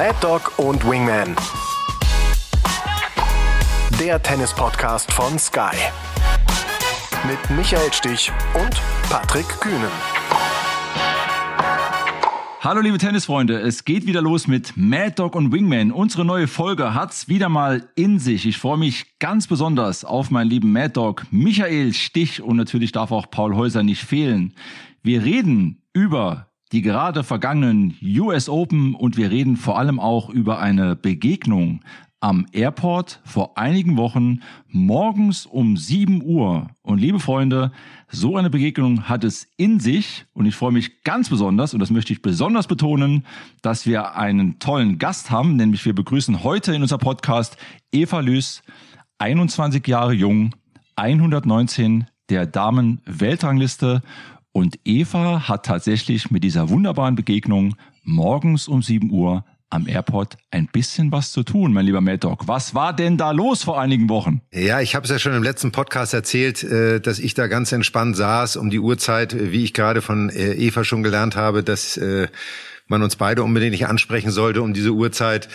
Mad Dog und Wingman. Der Tennis-Podcast von Sky. Mit Michael Stich und Patrick Kühnen. Hallo liebe Tennisfreunde, es geht wieder los mit Mad Dog und Wingman. Unsere neue Folge hat's wieder mal in sich. Ich freue mich ganz besonders auf meinen lieben Mad Dog Michael Stich und natürlich darf auch Paul Häuser nicht fehlen. Wir reden über die gerade vergangenen US Open und wir reden vor allem auch über eine Begegnung am Airport vor einigen Wochen morgens um 7 Uhr. Und liebe Freunde, so eine Begegnung hat es in sich und ich freue mich ganz besonders und das möchte ich besonders betonen, dass wir einen tollen Gast haben, nämlich wir begrüßen heute in unser Podcast Eva Lüß, 21 Jahre jung, 119 der Damen-Weltrangliste und Eva hat tatsächlich mit dieser wunderbaren Begegnung morgens um 7 Uhr am Airport ein bisschen was zu tun, mein lieber Mad. Was war denn da los vor einigen Wochen? Ja, ich habe es ja schon im letzten Podcast erzählt, äh, dass ich da ganz entspannt saß um die Uhrzeit, äh, wie ich gerade von äh, Eva schon gelernt habe, dass man uns beide unbedingt nicht ansprechen sollte um diese Uhrzeit.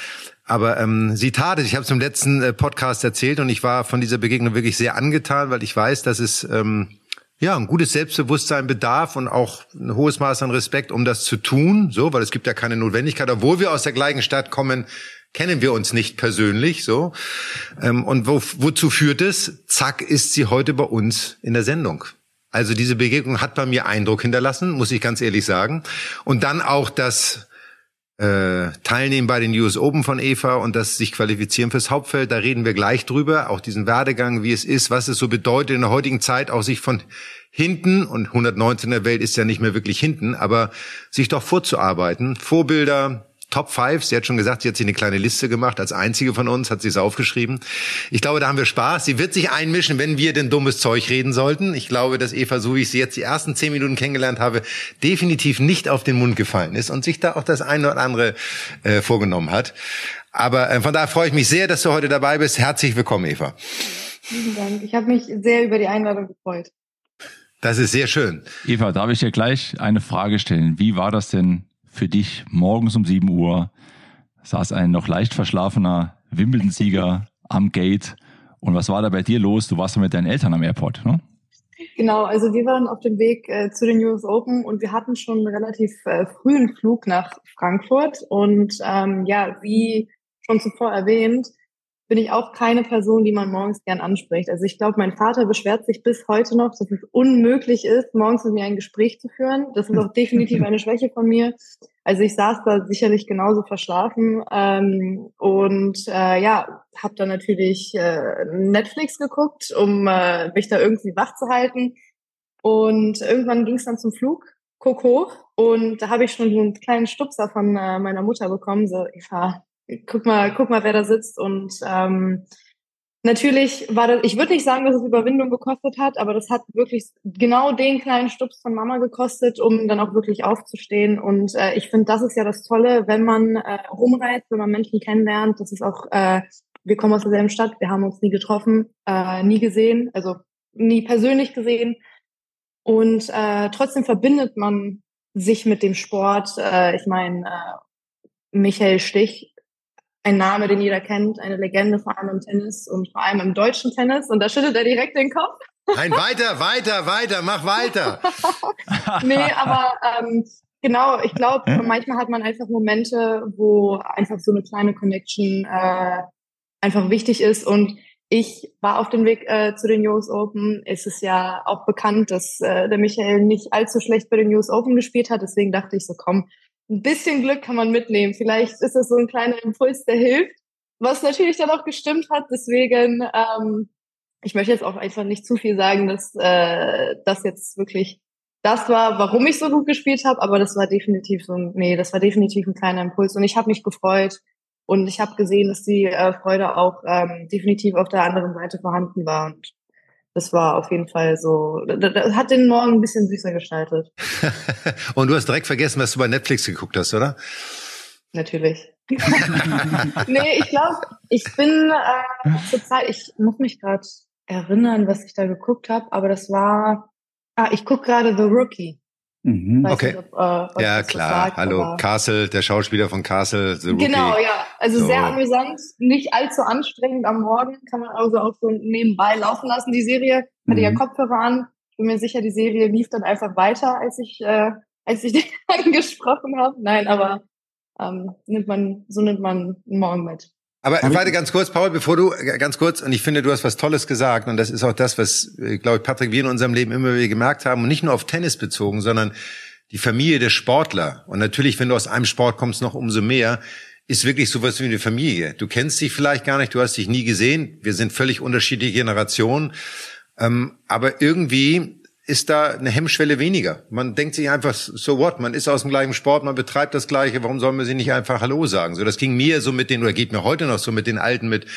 Aber ähm, sie tat es. Ich habe es im letzten Podcast erzählt und ich war von dieser Begegnung wirklich sehr angetan, weil ich weiß, dass es ähm, ja, ein gutes Selbstbewusstsein bedarf und auch ein hohes Maß an Respekt, um das zu tun, so, weil es gibt ja keine Notwendigkeit, obwohl wir aus der gleichen Stadt kommen, kennen wir uns nicht persönlich, so. Ähm, und wo, wozu führt es? Zack, ist sie heute bei uns in der Sendung. Also diese Begegnung hat bei mir Eindruck hinterlassen, muss ich ganz ehrlich sagen. Und dann auch das äh, Teilnehmen bei den US Open von Eva und das sich qualifizieren fürs Hauptfeld, da reden wir gleich drüber, auch diesen Werdegang, wie es ist, was es so bedeutet in der heutigen Zeit, auch sich von hinten, und 119 der Welt ist ja nicht mehr wirklich hinten, aber sich doch vorzuarbeiten, Vorbilder, Top 5. Sie hat schon gesagt, sie hat sich eine kleine Liste gemacht. Als einzige von uns hat sie es aufgeschrieben. Ich glaube, da haben wir Spaß. Sie wird sich einmischen, wenn wir denn dummes Zeug reden sollten. Ich glaube, dass Eva, so wie ich sie jetzt die ersten zehn Minuten kennengelernt habe, definitiv nicht auf den Mund gefallen ist und sich da auch das eine oder andere äh, vorgenommen hat. Aber äh, von daher freue ich mich sehr, dass du heute dabei bist. Herzlich willkommen, Eva. Vielen Dank. Ich habe mich sehr über die Einladung gefreut. Das ist sehr schön. Eva, darf ich dir gleich eine Frage stellen? Wie war das denn für dich morgens um 7 Uhr saß ein noch leicht verschlafener Wimbledon-Sieger am Gate. Und was war da bei dir los? Du warst ja mit deinen Eltern am Airport, ne? Genau, also wir waren auf dem Weg äh, zu den US Open und wir hatten schon einen relativ äh, frühen Flug nach Frankfurt. Und ähm, ja, wie schon zuvor erwähnt, bin ich auch keine Person, die man morgens gern anspricht. Also ich glaube, mein Vater beschwert sich bis heute noch, dass es unmöglich ist, morgens mit mir ein Gespräch zu führen. Das ist auch definitiv eine Schwäche von mir. Also ich saß da sicherlich genauso verschlafen ähm, und äh, ja, habe dann natürlich äh, Netflix geguckt, um äh, mich da irgendwie wach zu halten. Und irgendwann ging es dann zum Flug, guck hoch und da habe ich schon so einen kleinen Stupser von äh, meiner Mutter bekommen, so Eva, guck mal, guck mal, wer da sitzt. Und ähm, natürlich war das, ich würde nicht sagen, dass es Überwindung gekostet hat, aber das hat wirklich genau den kleinen Stups von Mama gekostet, um dann auch wirklich aufzustehen. Und äh, ich finde, das ist ja das Tolle, wenn man äh, rumreist, wenn man Menschen kennenlernt. Das ist auch, äh, wir kommen aus derselben Stadt, wir haben uns nie getroffen, äh, nie gesehen, also nie persönlich gesehen. Und äh, trotzdem verbindet man sich mit dem Sport. Äh, ich meine, äh, Michael Stich ein Name, den jeder kennt, eine Legende, vor allem im Tennis und vor allem im deutschen Tennis. Und da schüttelt er direkt den Kopf. Nein, weiter, weiter, weiter, mach weiter. nee, aber ähm, genau, ich glaube, manchmal hat man einfach Momente, wo einfach so eine kleine Connection äh, einfach wichtig ist. Und ich war auf dem Weg äh, zu den US Open. Es ist ja auch bekannt, dass äh, der Michael nicht allzu schlecht bei den US Open gespielt hat. Deswegen dachte ich so, komm, ein bisschen Glück kann man mitnehmen. Vielleicht ist das so ein kleiner Impuls, der hilft. Was natürlich dann auch gestimmt hat. Deswegen, ähm, ich möchte jetzt auch einfach nicht zu viel sagen, dass äh, das jetzt wirklich das war, warum ich so gut gespielt habe, aber das war definitiv so ein, nee, das war definitiv ein kleiner Impuls und ich habe mich gefreut und ich habe gesehen, dass die äh, Freude auch ähm, definitiv auf der anderen Seite vorhanden war und das war auf jeden Fall so, das hat den Morgen ein bisschen süßer gestaltet. Und du hast direkt vergessen, was du bei Netflix geguckt hast, oder? Natürlich. nee, ich glaube, ich bin äh, zur Zeit, ich muss mich gerade erinnern, was ich da geguckt habe, aber das war, ah, ich gucke gerade The Rookie. Mhm. Okay. Nicht, ob, äh, ja, klar. Sagt, Hallo, Castle, der Schauspieler von Castle. The Rookie. Genau, ja. Also so. sehr amüsant, nicht allzu anstrengend am Morgen, kann man also auch so nebenbei laufen lassen. Die Serie hatte mhm. ja Kopfhörer an. Ich bin mir sicher, die Serie lief dann einfach weiter, als ich, äh, als ich den angesprochen habe. Nein, aber ähm, nimmt man, so nimmt man einen Morgen mit. Aber warte ganz kurz, Paul, bevor du äh, ganz kurz, und ich finde, du hast was Tolles gesagt, und das ist auch das, was, äh, glaube ich, Patrick, wir in unserem Leben immer wieder gemerkt haben, und nicht nur auf Tennis bezogen, sondern die Familie der Sportler. Und natürlich, wenn du aus einem Sport kommst, noch umso mehr, ist wirklich sowas wie eine Familie. Du kennst dich vielleicht gar nicht, du hast dich nie gesehen. Wir sind völlig unterschiedliche Generationen. Ähm, aber irgendwie ist da eine Hemmschwelle weniger. Man denkt sich einfach, so what, man ist aus dem gleichen Sport, man betreibt das Gleiche, warum soll man sich nicht einfach Hallo sagen? So, das ging mir so mit den, oder geht mir heute noch so mit den Alten, mit,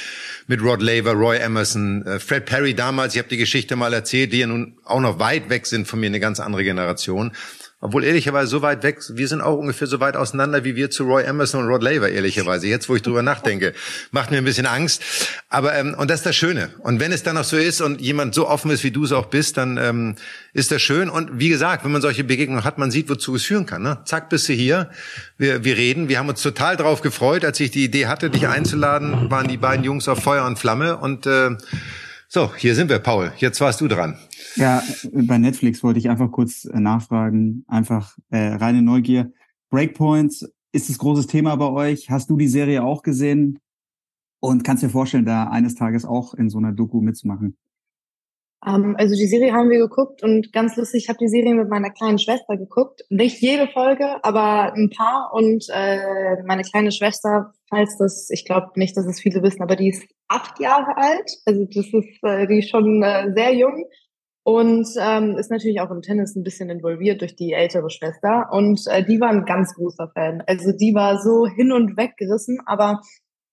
mit Rod Laver, Roy Emerson, äh, Fred Perry damals, ich habe die Geschichte mal erzählt, die ja nun auch noch weit weg sind von mir, eine ganz andere Generation. Obwohl ehrlicherweise so weit weg, wir sind auch ungefähr so weit auseinander wie wir zu Roy Emerson und Rod Laver, ehrlicherweise. Jetzt, wo ich drüber nachdenke, macht mir ein bisschen Angst. Aber ähm, und das ist das Schöne. Und wenn es dann auch so ist und jemand so offen ist, wie du es auch bist, dann ähm, ist das schön. Und wie gesagt, wenn man solche Begegnungen hat, man sieht, wozu es führen kann. Ne? Zack, bist du hier. Wir, wir reden. Wir haben uns total drauf gefreut, als ich die Idee hatte, dich einzuladen, waren die beiden Jungs auf Feuer und Flamme. Und äh, so, hier sind wir, Paul. Jetzt warst du dran. Ja, bei Netflix wollte ich einfach kurz äh, nachfragen, einfach äh, reine Neugier. Breakpoints ist das großes Thema bei euch. Hast du die Serie auch gesehen? Und kannst dir vorstellen, da eines Tages auch in so einer Doku mitzumachen? Um, ähm, also die Serie haben wir geguckt und ganz lustig, ich habe die Serie mit meiner kleinen Schwester geguckt. Nicht jede Folge, aber ein paar. Und äh, meine kleine Schwester, falls das, ich glaube nicht, dass es viele wissen, aber die ist acht Jahre alt. Also das ist, äh, die ist schon äh, sehr jung und ähm, ist natürlich auch im Tennis ein bisschen involviert durch die ältere Schwester. Und äh, die war ein ganz großer Fan. Also die war so hin und weg gerissen. Aber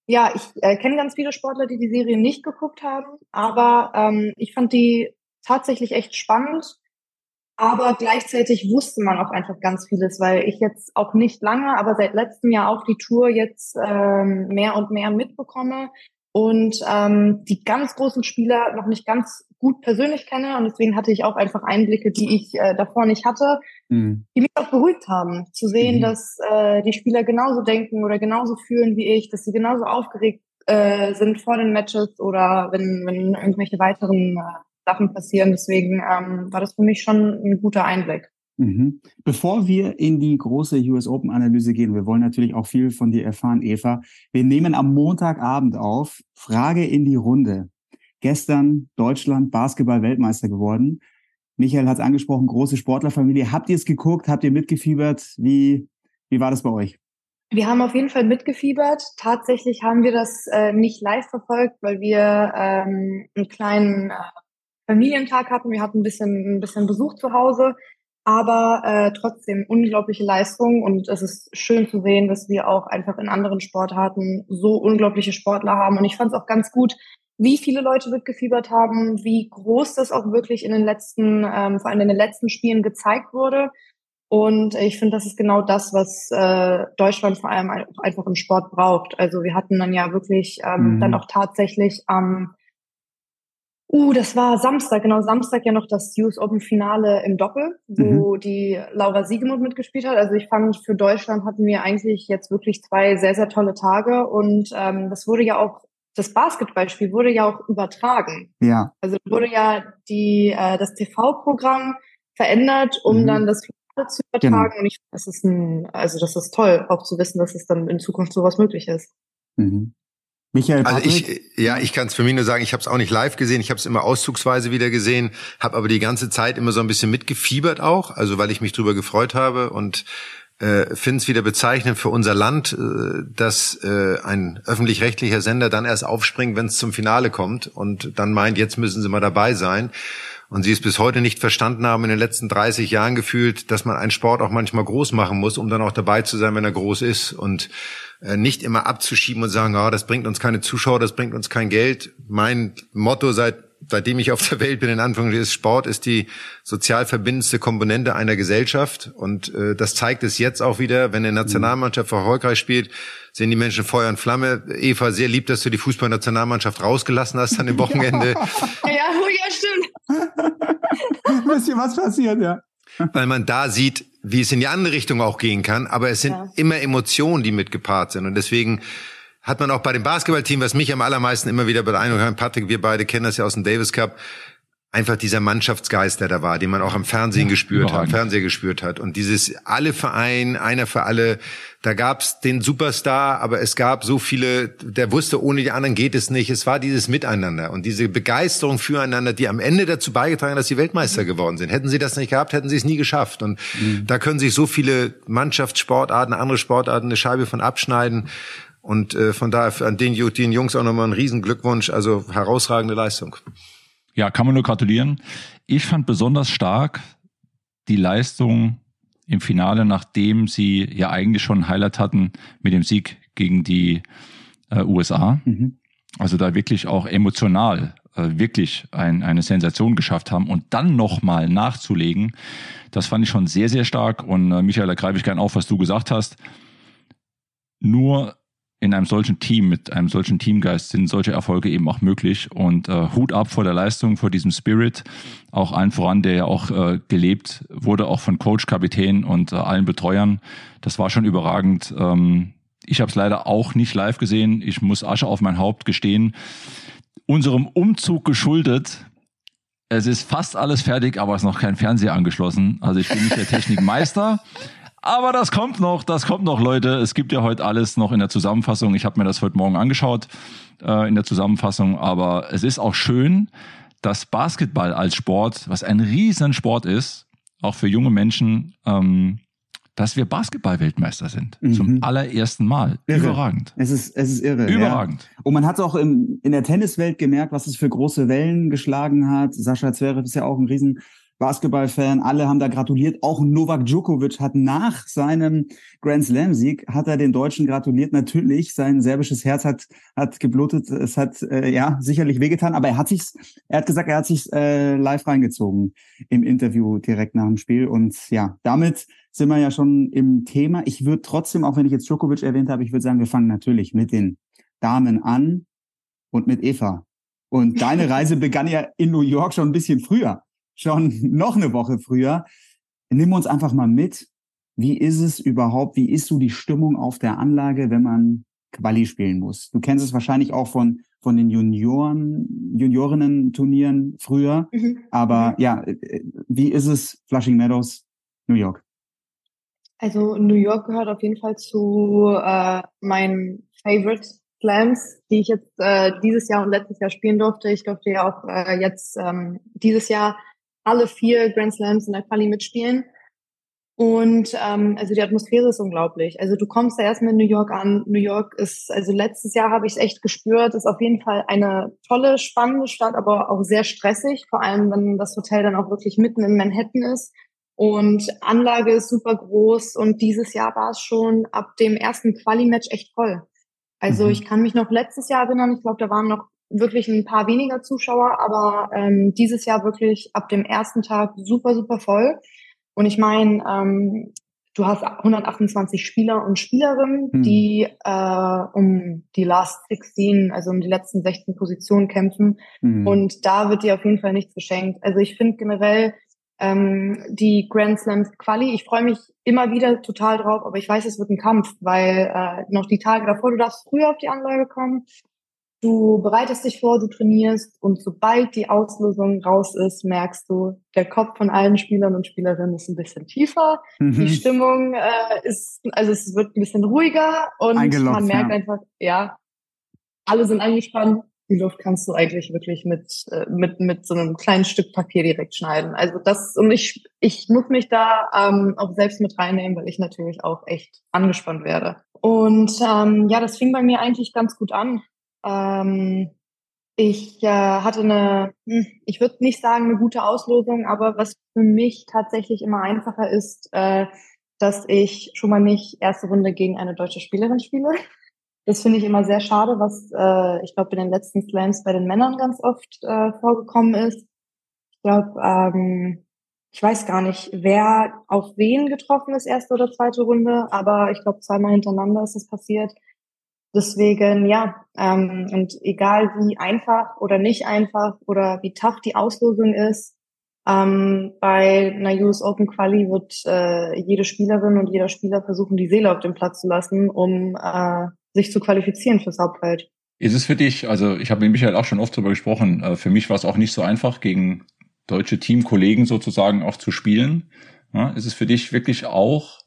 ja, ich äh, kenne ganz viele Sportler, die die Serie nicht geguckt haben. Aber ähm, ich fand die tatsächlich echt spannend. Aber gleichzeitig wusste man auch einfach ganz vieles, weil ich jetzt auch nicht lange, aber seit letztem Jahr auch die Tour jetzt ähm, mehr und mehr mitbekomme und ähm, die ganz großen Spieler noch nicht ganz gut persönlich kenne und deswegen hatte ich auch einfach Einblicke, die ich äh, davor nicht hatte, mhm. die mich auch beruhigt haben, zu sehen, mhm. dass äh, die Spieler genauso denken oder genauso fühlen wie ich, dass sie genauso aufgeregt äh, sind vor den Matches oder wenn, wenn irgendwelche weiteren äh, Sachen passieren. Deswegen ähm, war das für mich schon ein guter Einblick. Mhm. Bevor wir in die große US Open Analyse gehen, wir wollen natürlich auch viel von dir erfahren, Eva. Wir nehmen am Montagabend auf. Frage in die Runde. Gestern Deutschland Basketball-Weltmeister geworden. Michael hat es angesprochen, große Sportlerfamilie. Habt ihr es geguckt? Habt ihr mitgefiebert? Wie, wie war das bei euch? Wir haben auf jeden Fall mitgefiebert. Tatsächlich haben wir das äh, nicht live verfolgt, weil wir ähm, einen kleinen äh, Familientag hatten. Wir hatten ein bisschen, ein bisschen Besuch zu Hause aber äh, trotzdem unglaubliche Leistung und es ist schön zu sehen, dass wir auch einfach in anderen Sportarten so unglaubliche Sportler haben und ich fand es auch ganz gut, wie viele Leute mitgefiebert haben, wie groß das auch wirklich in den letzten, ähm, vor allem in den letzten Spielen gezeigt wurde und ich finde, das ist genau das, was äh, Deutschland vor allem einfach im Sport braucht. Also wir hatten dann ja wirklich ähm, mhm. dann auch tatsächlich am Uh, das war Samstag, genau Samstag ja noch das US Open Finale im Doppel, wo mhm. die Laura Siegemund mitgespielt hat. Also ich fand, für Deutschland hatten wir eigentlich jetzt wirklich zwei sehr, sehr tolle Tage und ähm, das wurde ja auch, das Basketballspiel wurde ja auch übertragen. Ja. Also wurde ja die, äh, das TV-Programm verändert, um mhm. dann das Finale zu übertragen. Genau. Und ich, das ist ein, also das ist toll, auch zu wissen, dass es dann in Zukunft sowas möglich ist. Mhm. Michael also ich, ja, ich kann es für mich nur sagen, ich habe es auch nicht live gesehen, ich habe es immer auszugsweise wieder gesehen, habe aber die ganze Zeit immer so ein bisschen mitgefiebert auch, also weil ich mich drüber gefreut habe und äh, finde es wieder bezeichnend für unser Land, äh, dass äh, ein öffentlich-rechtlicher Sender dann erst aufspringt, wenn es zum Finale kommt und dann meint, jetzt müssen sie mal dabei sein. Und sie es bis heute nicht verstanden haben in den letzten 30 Jahren gefühlt, dass man einen Sport auch manchmal groß machen muss, um dann auch dabei zu sein, wenn er groß ist. Und nicht immer abzuschieben und sagen, ah, das bringt uns keine Zuschauer, das bringt uns kein Geld. Mein Motto seit seitdem ich auf der Welt bin, in Anführungszeichen, ist Sport ist die sozial verbindendste Komponente einer Gesellschaft. Und äh, das zeigt es jetzt auch wieder, wenn eine Nationalmannschaft erfolgreich spielt, sehen die Menschen Feuer und Flamme. Eva, sehr lieb, dass du die Fußballnationalmannschaft rausgelassen hast an dem Wochenende. ja, ja, ja stimmt. Ein bisschen was passiert, ja. Weil man da sieht, wie es in die andere Richtung auch gehen kann, aber es sind ja. immer Emotionen, die mitgepaart sind. Und deswegen hat man auch bei dem Basketballteam, was mich am allermeisten immer wieder beeindruckt hat, Patrick, wir beide kennen das ja aus dem Davis Cup, einfach dieser Mannschaftsgeist, der da war, den man auch am Fernsehen ja, gespürt hat, Fernseher gespürt hat. Und dieses alle Verein, einer für alle, da gab's den Superstar, aber es gab so viele, der wusste, ohne die anderen geht es nicht. Es war dieses Miteinander und diese Begeisterung füreinander, die am Ende dazu beigetragen hat, dass sie Weltmeister mhm. geworden sind. Hätten sie das nicht gehabt, hätten sie es nie geschafft. Und mhm. da können sich so viele Mannschaftssportarten, andere Sportarten eine Scheibe von abschneiden. Und äh, von daher an den, den Jungs auch nochmal einen riesen Glückwunsch. Also herausragende Leistung. Ja, kann man nur gratulieren. Ich fand besonders stark die Leistung im Finale, nachdem sie ja eigentlich schon ein Highlight hatten mit dem Sieg gegen die äh, USA. Mhm. Also da wirklich auch emotional äh, wirklich ein, eine Sensation geschafft haben und dann nochmal nachzulegen, das fand ich schon sehr, sehr stark. Und äh, Michael, da greife ich gern auf, was du gesagt hast. Nur in einem solchen Team, mit einem solchen Teamgeist sind solche Erfolge eben auch möglich. Und äh, Hut ab vor der Leistung, vor diesem Spirit, auch allen voran, der ja auch äh, gelebt wurde, auch von Coach, Kapitän und äh, allen Betreuern. Das war schon überragend. Ähm, ich habe es leider auch nicht live gesehen. Ich muss Asche auf mein Haupt gestehen. Unserem Umzug geschuldet. Es ist fast alles fertig, aber es ist noch kein Fernseher angeschlossen. Also ich bin nicht der Technikmeister. Aber das kommt noch, das kommt noch, Leute. Es gibt ja heute alles noch in der Zusammenfassung. Ich habe mir das heute Morgen angeschaut äh, in der Zusammenfassung. Aber es ist auch schön, dass Basketball als Sport, was ein Riesensport ist, auch für junge Menschen, ähm, dass wir Basketball-Weltmeister sind. Mhm. Zum allerersten Mal. Irre. Überragend. Es ist, es ist irre. Überragend. Ja. Und man hat auch im, in der Tenniswelt gemerkt, was es für große Wellen geschlagen hat. Sascha Zverev ist ja auch ein riesen Basketballfan, alle haben da gratuliert. Auch Novak Djokovic hat nach seinem Grand Slam-Sieg, hat er den Deutschen gratuliert. Natürlich, sein serbisches Herz hat, hat geblutet. Es hat, äh, ja, sicherlich wehgetan, aber er hat sich, er hat gesagt, er hat sich äh, live reingezogen im Interview direkt nach dem Spiel. Und ja, damit sind wir ja schon im Thema. Ich würde trotzdem, auch wenn ich jetzt Djokovic erwähnt habe, ich würde sagen, wir fangen natürlich mit den Damen an und mit Eva. Und deine Reise begann ja in New York schon ein bisschen früher schon noch eine Woche früher. Nimm uns einfach mal mit. Wie ist es überhaupt? Wie ist so die Stimmung auf der Anlage, wenn man Quali spielen muss? Du kennst es wahrscheinlich auch von, von den Junioren, Juniorinnen-Turnieren früher. Mhm. Aber mhm. ja, wie ist es Flushing Meadows, New York? Also New York gehört auf jeden Fall zu äh, meinen Favorite Slams, die ich jetzt äh, dieses Jahr und letztes Jahr spielen durfte. Ich durfte ja auch äh, jetzt ähm, dieses Jahr alle vier Grand Slams in der Quali mitspielen. Und ähm, also die Atmosphäre ist unglaublich. Also du kommst da erstmal in New York an. New York ist, also letztes Jahr habe ich es echt gespürt, ist auf jeden Fall eine tolle, spannende Stadt, aber auch sehr stressig, vor allem wenn das Hotel dann auch wirklich mitten in Manhattan ist. Und Anlage ist super groß und dieses Jahr war es schon ab dem ersten Quali-Match echt voll. Also mhm. ich kann mich noch letztes Jahr erinnern, ich glaube, da waren noch wirklich ein paar weniger Zuschauer, aber ähm, dieses Jahr wirklich ab dem ersten Tag super, super voll. Und ich meine, ähm, du hast 128 Spieler und Spielerinnen, hm. die äh, um die Last 16, also um die letzten 16 Positionen kämpfen. Hm. Und da wird dir auf jeden Fall nichts geschenkt. Also ich finde generell ähm, die Grand Slams Quali, ich freue mich immer wieder total drauf, aber ich weiß, es wird ein Kampf, weil äh, noch die Tage davor, du darfst früher auf die Anlage kommen. Du bereitest dich vor, du trainierst und sobald die Auslösung raus ist, merkst du, der Kopf von allen Spielern und Spielerinnen ist ein bisschen tiefer. Mhm. Die Stimmung äh, ist, also es wird ein bisschen ruhiger und man merkt ja. einfach, ja, alle sind angespannt. Die Luft kannst du eigentlich wirklich mit, äh, mit, mit so einem kleinen Stück Papier direkt schneiden. Also das, und ich, ich muss mich da ähm, auch selbst mit reinnehmen, weil ich natürlich auch echt angespannt werde. Und ähm, ja, das fing bei mir eigentlich ganz gut an. Ähm, ich äh, hatte eine, hm, ich würde nicht sagen eine gute Auslosung, aber was für mich tatsächlich immer einfacher ist, äh, dass ich schon mal nicht erste Runde gegen eine deutsche Spielerin spiele. Das finde ich immer sehr schade, was äh, ich glaube in den letzten Slams bei den Männern ganz oft äh, vorgekommen ist. Ich glaube, ähm, ich weiß gar nicht, wer auf wen getroffen ist, erste oder zweite Runde, aber ich glaube zweimal hintereinander ist es passiert. Deswegen, ja, ähm, und egal wie einfach oder nicht einfach oder wie tough die Auslosung ist, Ähm, bei einer US Open Quali wird äh, jede Spielerin und jeder Spieler versuchen, die Seele auf den Platz zu lassen, um äh, sich zu qualifizieren fürs Hauptfeld. Ist es für dich, also ich habe mit Michael auch schon oft darüber gesprochen, äh, für mich war es auch nicht so einfach, gegen deutsche Teamkollegen sozusagen auch zu spielen. Ja, ist es für dich wirklich auch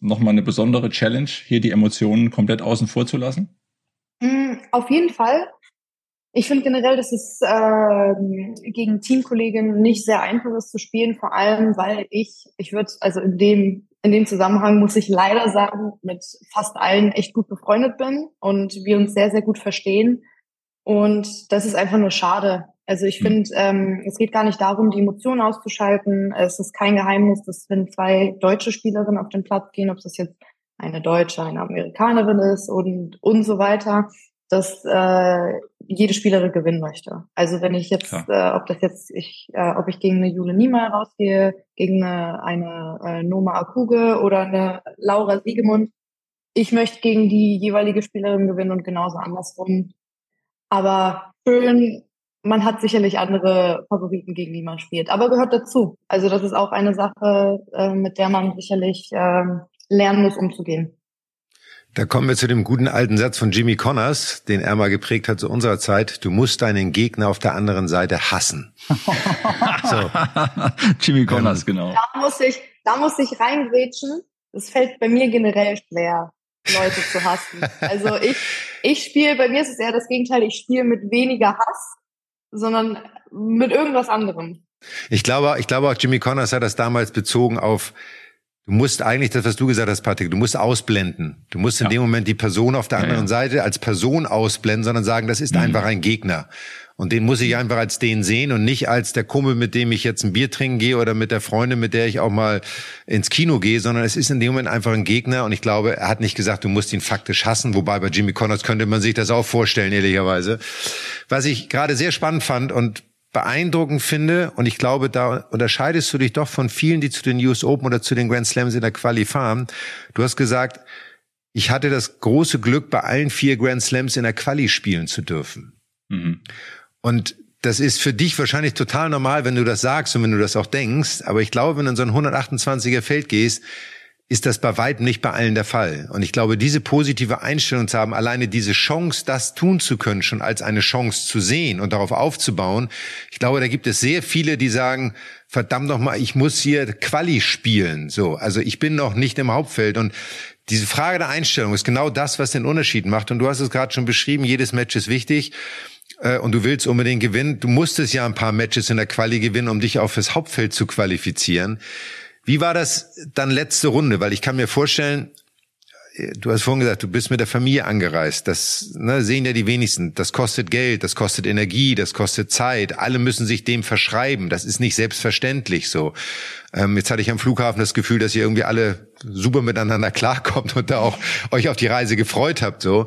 nochmal eine besondere Challenge, hier die Emotionen komplett außen vor zu lassen? Mm, auf jeden Fall. Ich finde generell, dass es äh, gegen Teamkollegen nicht sehr einfach ist zu spielen, vor allem weil ich, ich würde, also in dem, in dem Zusammenhang muss ich leider sagen, mit fast allen echt gut befreundet bin und wir uns sehr, sehr gut verstehen. Und das ist einfach nur schade. Also ich hm. finde, ähm, es geht gar nicht darum, die Emotionen auszuschalten. Es ist kein Geheimnis, dass wenn zwei deutsche Spielerinnen auf den Platz gehen, ob das jetzt eine Deutsche, eine Amerikanerin ist und und so weiter, dass äh, jede Spielerin gewinnen möchte. Also wenn ich jetzt, äh, ob das jetzt ich, äh, ob ich gegen eine Jule Niemeyer rausgehe, gegen eine, eine äh, Noma Akuge oder eine Laura Siegemund, ich möchte gegen die jeweilige Spielerin gewinnen und genauso andersrum. Aber schön, man hat sicherlich andere Favoriten, gegen die man spielt, aber gehört dazu. Also das ist auch eine Sache, äh, mit der man sicherlich äh, lernen muss, umzugehen. Da kommen wir zu dem guten alten Satz von Jimmy Connors, den er mal geprägt hat zu unserer Zeit. Du musst deinen Gegner auf der anderen Seite hassen. so. Jimmy Connors, ähm, genau. Da muss ich, da muss ich reingrätschen. Es fällt bei mir generell schwer, Leute zu hassen. Also ich, ich spiele, bei mir ist es eher das Gegenteil. Ich spiele mit weniger Hass, sondern mit irgendwas anderem. Ich glaube, ich glaube auch Jimmy Connors hat das damals bezogen auf Du musst eigentlich das, was du gesagt hast, Patrick, du musst ausblenden. Du musst in ja. dem Moment die Person auf der anderen ja, ja. Seite als Person ausblenden, sondern sagen, das ist mhm. einfach ein Gegner. Und den muss ich einfach als den sehen und nicht als der Kumpel, mit dem ich jetzt ein Bier trinken gehe oder mit der Freundin, mit der ich auch mal ins Kino gehe, sondern es ist in dem Moment einfach ein Gegner. Und ich glaube, er hat nicht gesagt, du musst ihn faktisch hassen. Wobei bei Jimmy Connors könnte man sich das auch vorstellen, ehrlicherweise. Was ich gerade sehr spannend fand und beeindruckend finde, und ich glaube, da unterscheidest du dich doch von vielen, die zu den US Open oder zu den Grand Slams in der Quali fahren. Du hast gesagt, ich hatte das große Glück, bei allen vier Grand Slams in der Quali spielen zu dürfen. Mhm. Und das ist für dich wahrscheinlich total normal, wenn du das sagst und wenn du das auch denkst. Aber ich glaube, wenn du in so ein 128er Feld gehst, ist das bei weitem nicht bei allen der Fall. Und ich glaube, diese positive Einstellung zu haben, alleine diese Chance, das tun zu können, schon als eine Chance zu sehen und darauf aufzubauen, ich glaube, da gibt es sehr viele, die sagen, verdammt noch mal, ich muss hier Quali spielen. So, also ich bin noch nicht im Hauptfeld und diese Frage der Einstellung ist genau das, was den Unterschied macht. Und du hast es gerade schon beschrieben, jedes Match ist wichtig äh, und du willst unbedingt gewinnen. Du musstest ja ein paar Matches in der Quali gewinnen, um dich auch fürs Hauptfeld zu qualifizieren. Wie war das dann letzte Runde? Weil ich kann mir vorstellen, du hast vorhin gesagt, du bist mit der Familie angereist. Das ne, sehen ja die wenigsten. Das kostet Geld, das kostet Energie, das kostet Zeit. Alle müssen sich dem verschreiben. Das ist nicht selbstverständlich so. Ähm, jetzt hatte ich am Flughafen das Gefühl, dass ihr irgendwie alle super miteinander klarkommt und da auch euch auf die Reise gefreut habt. So,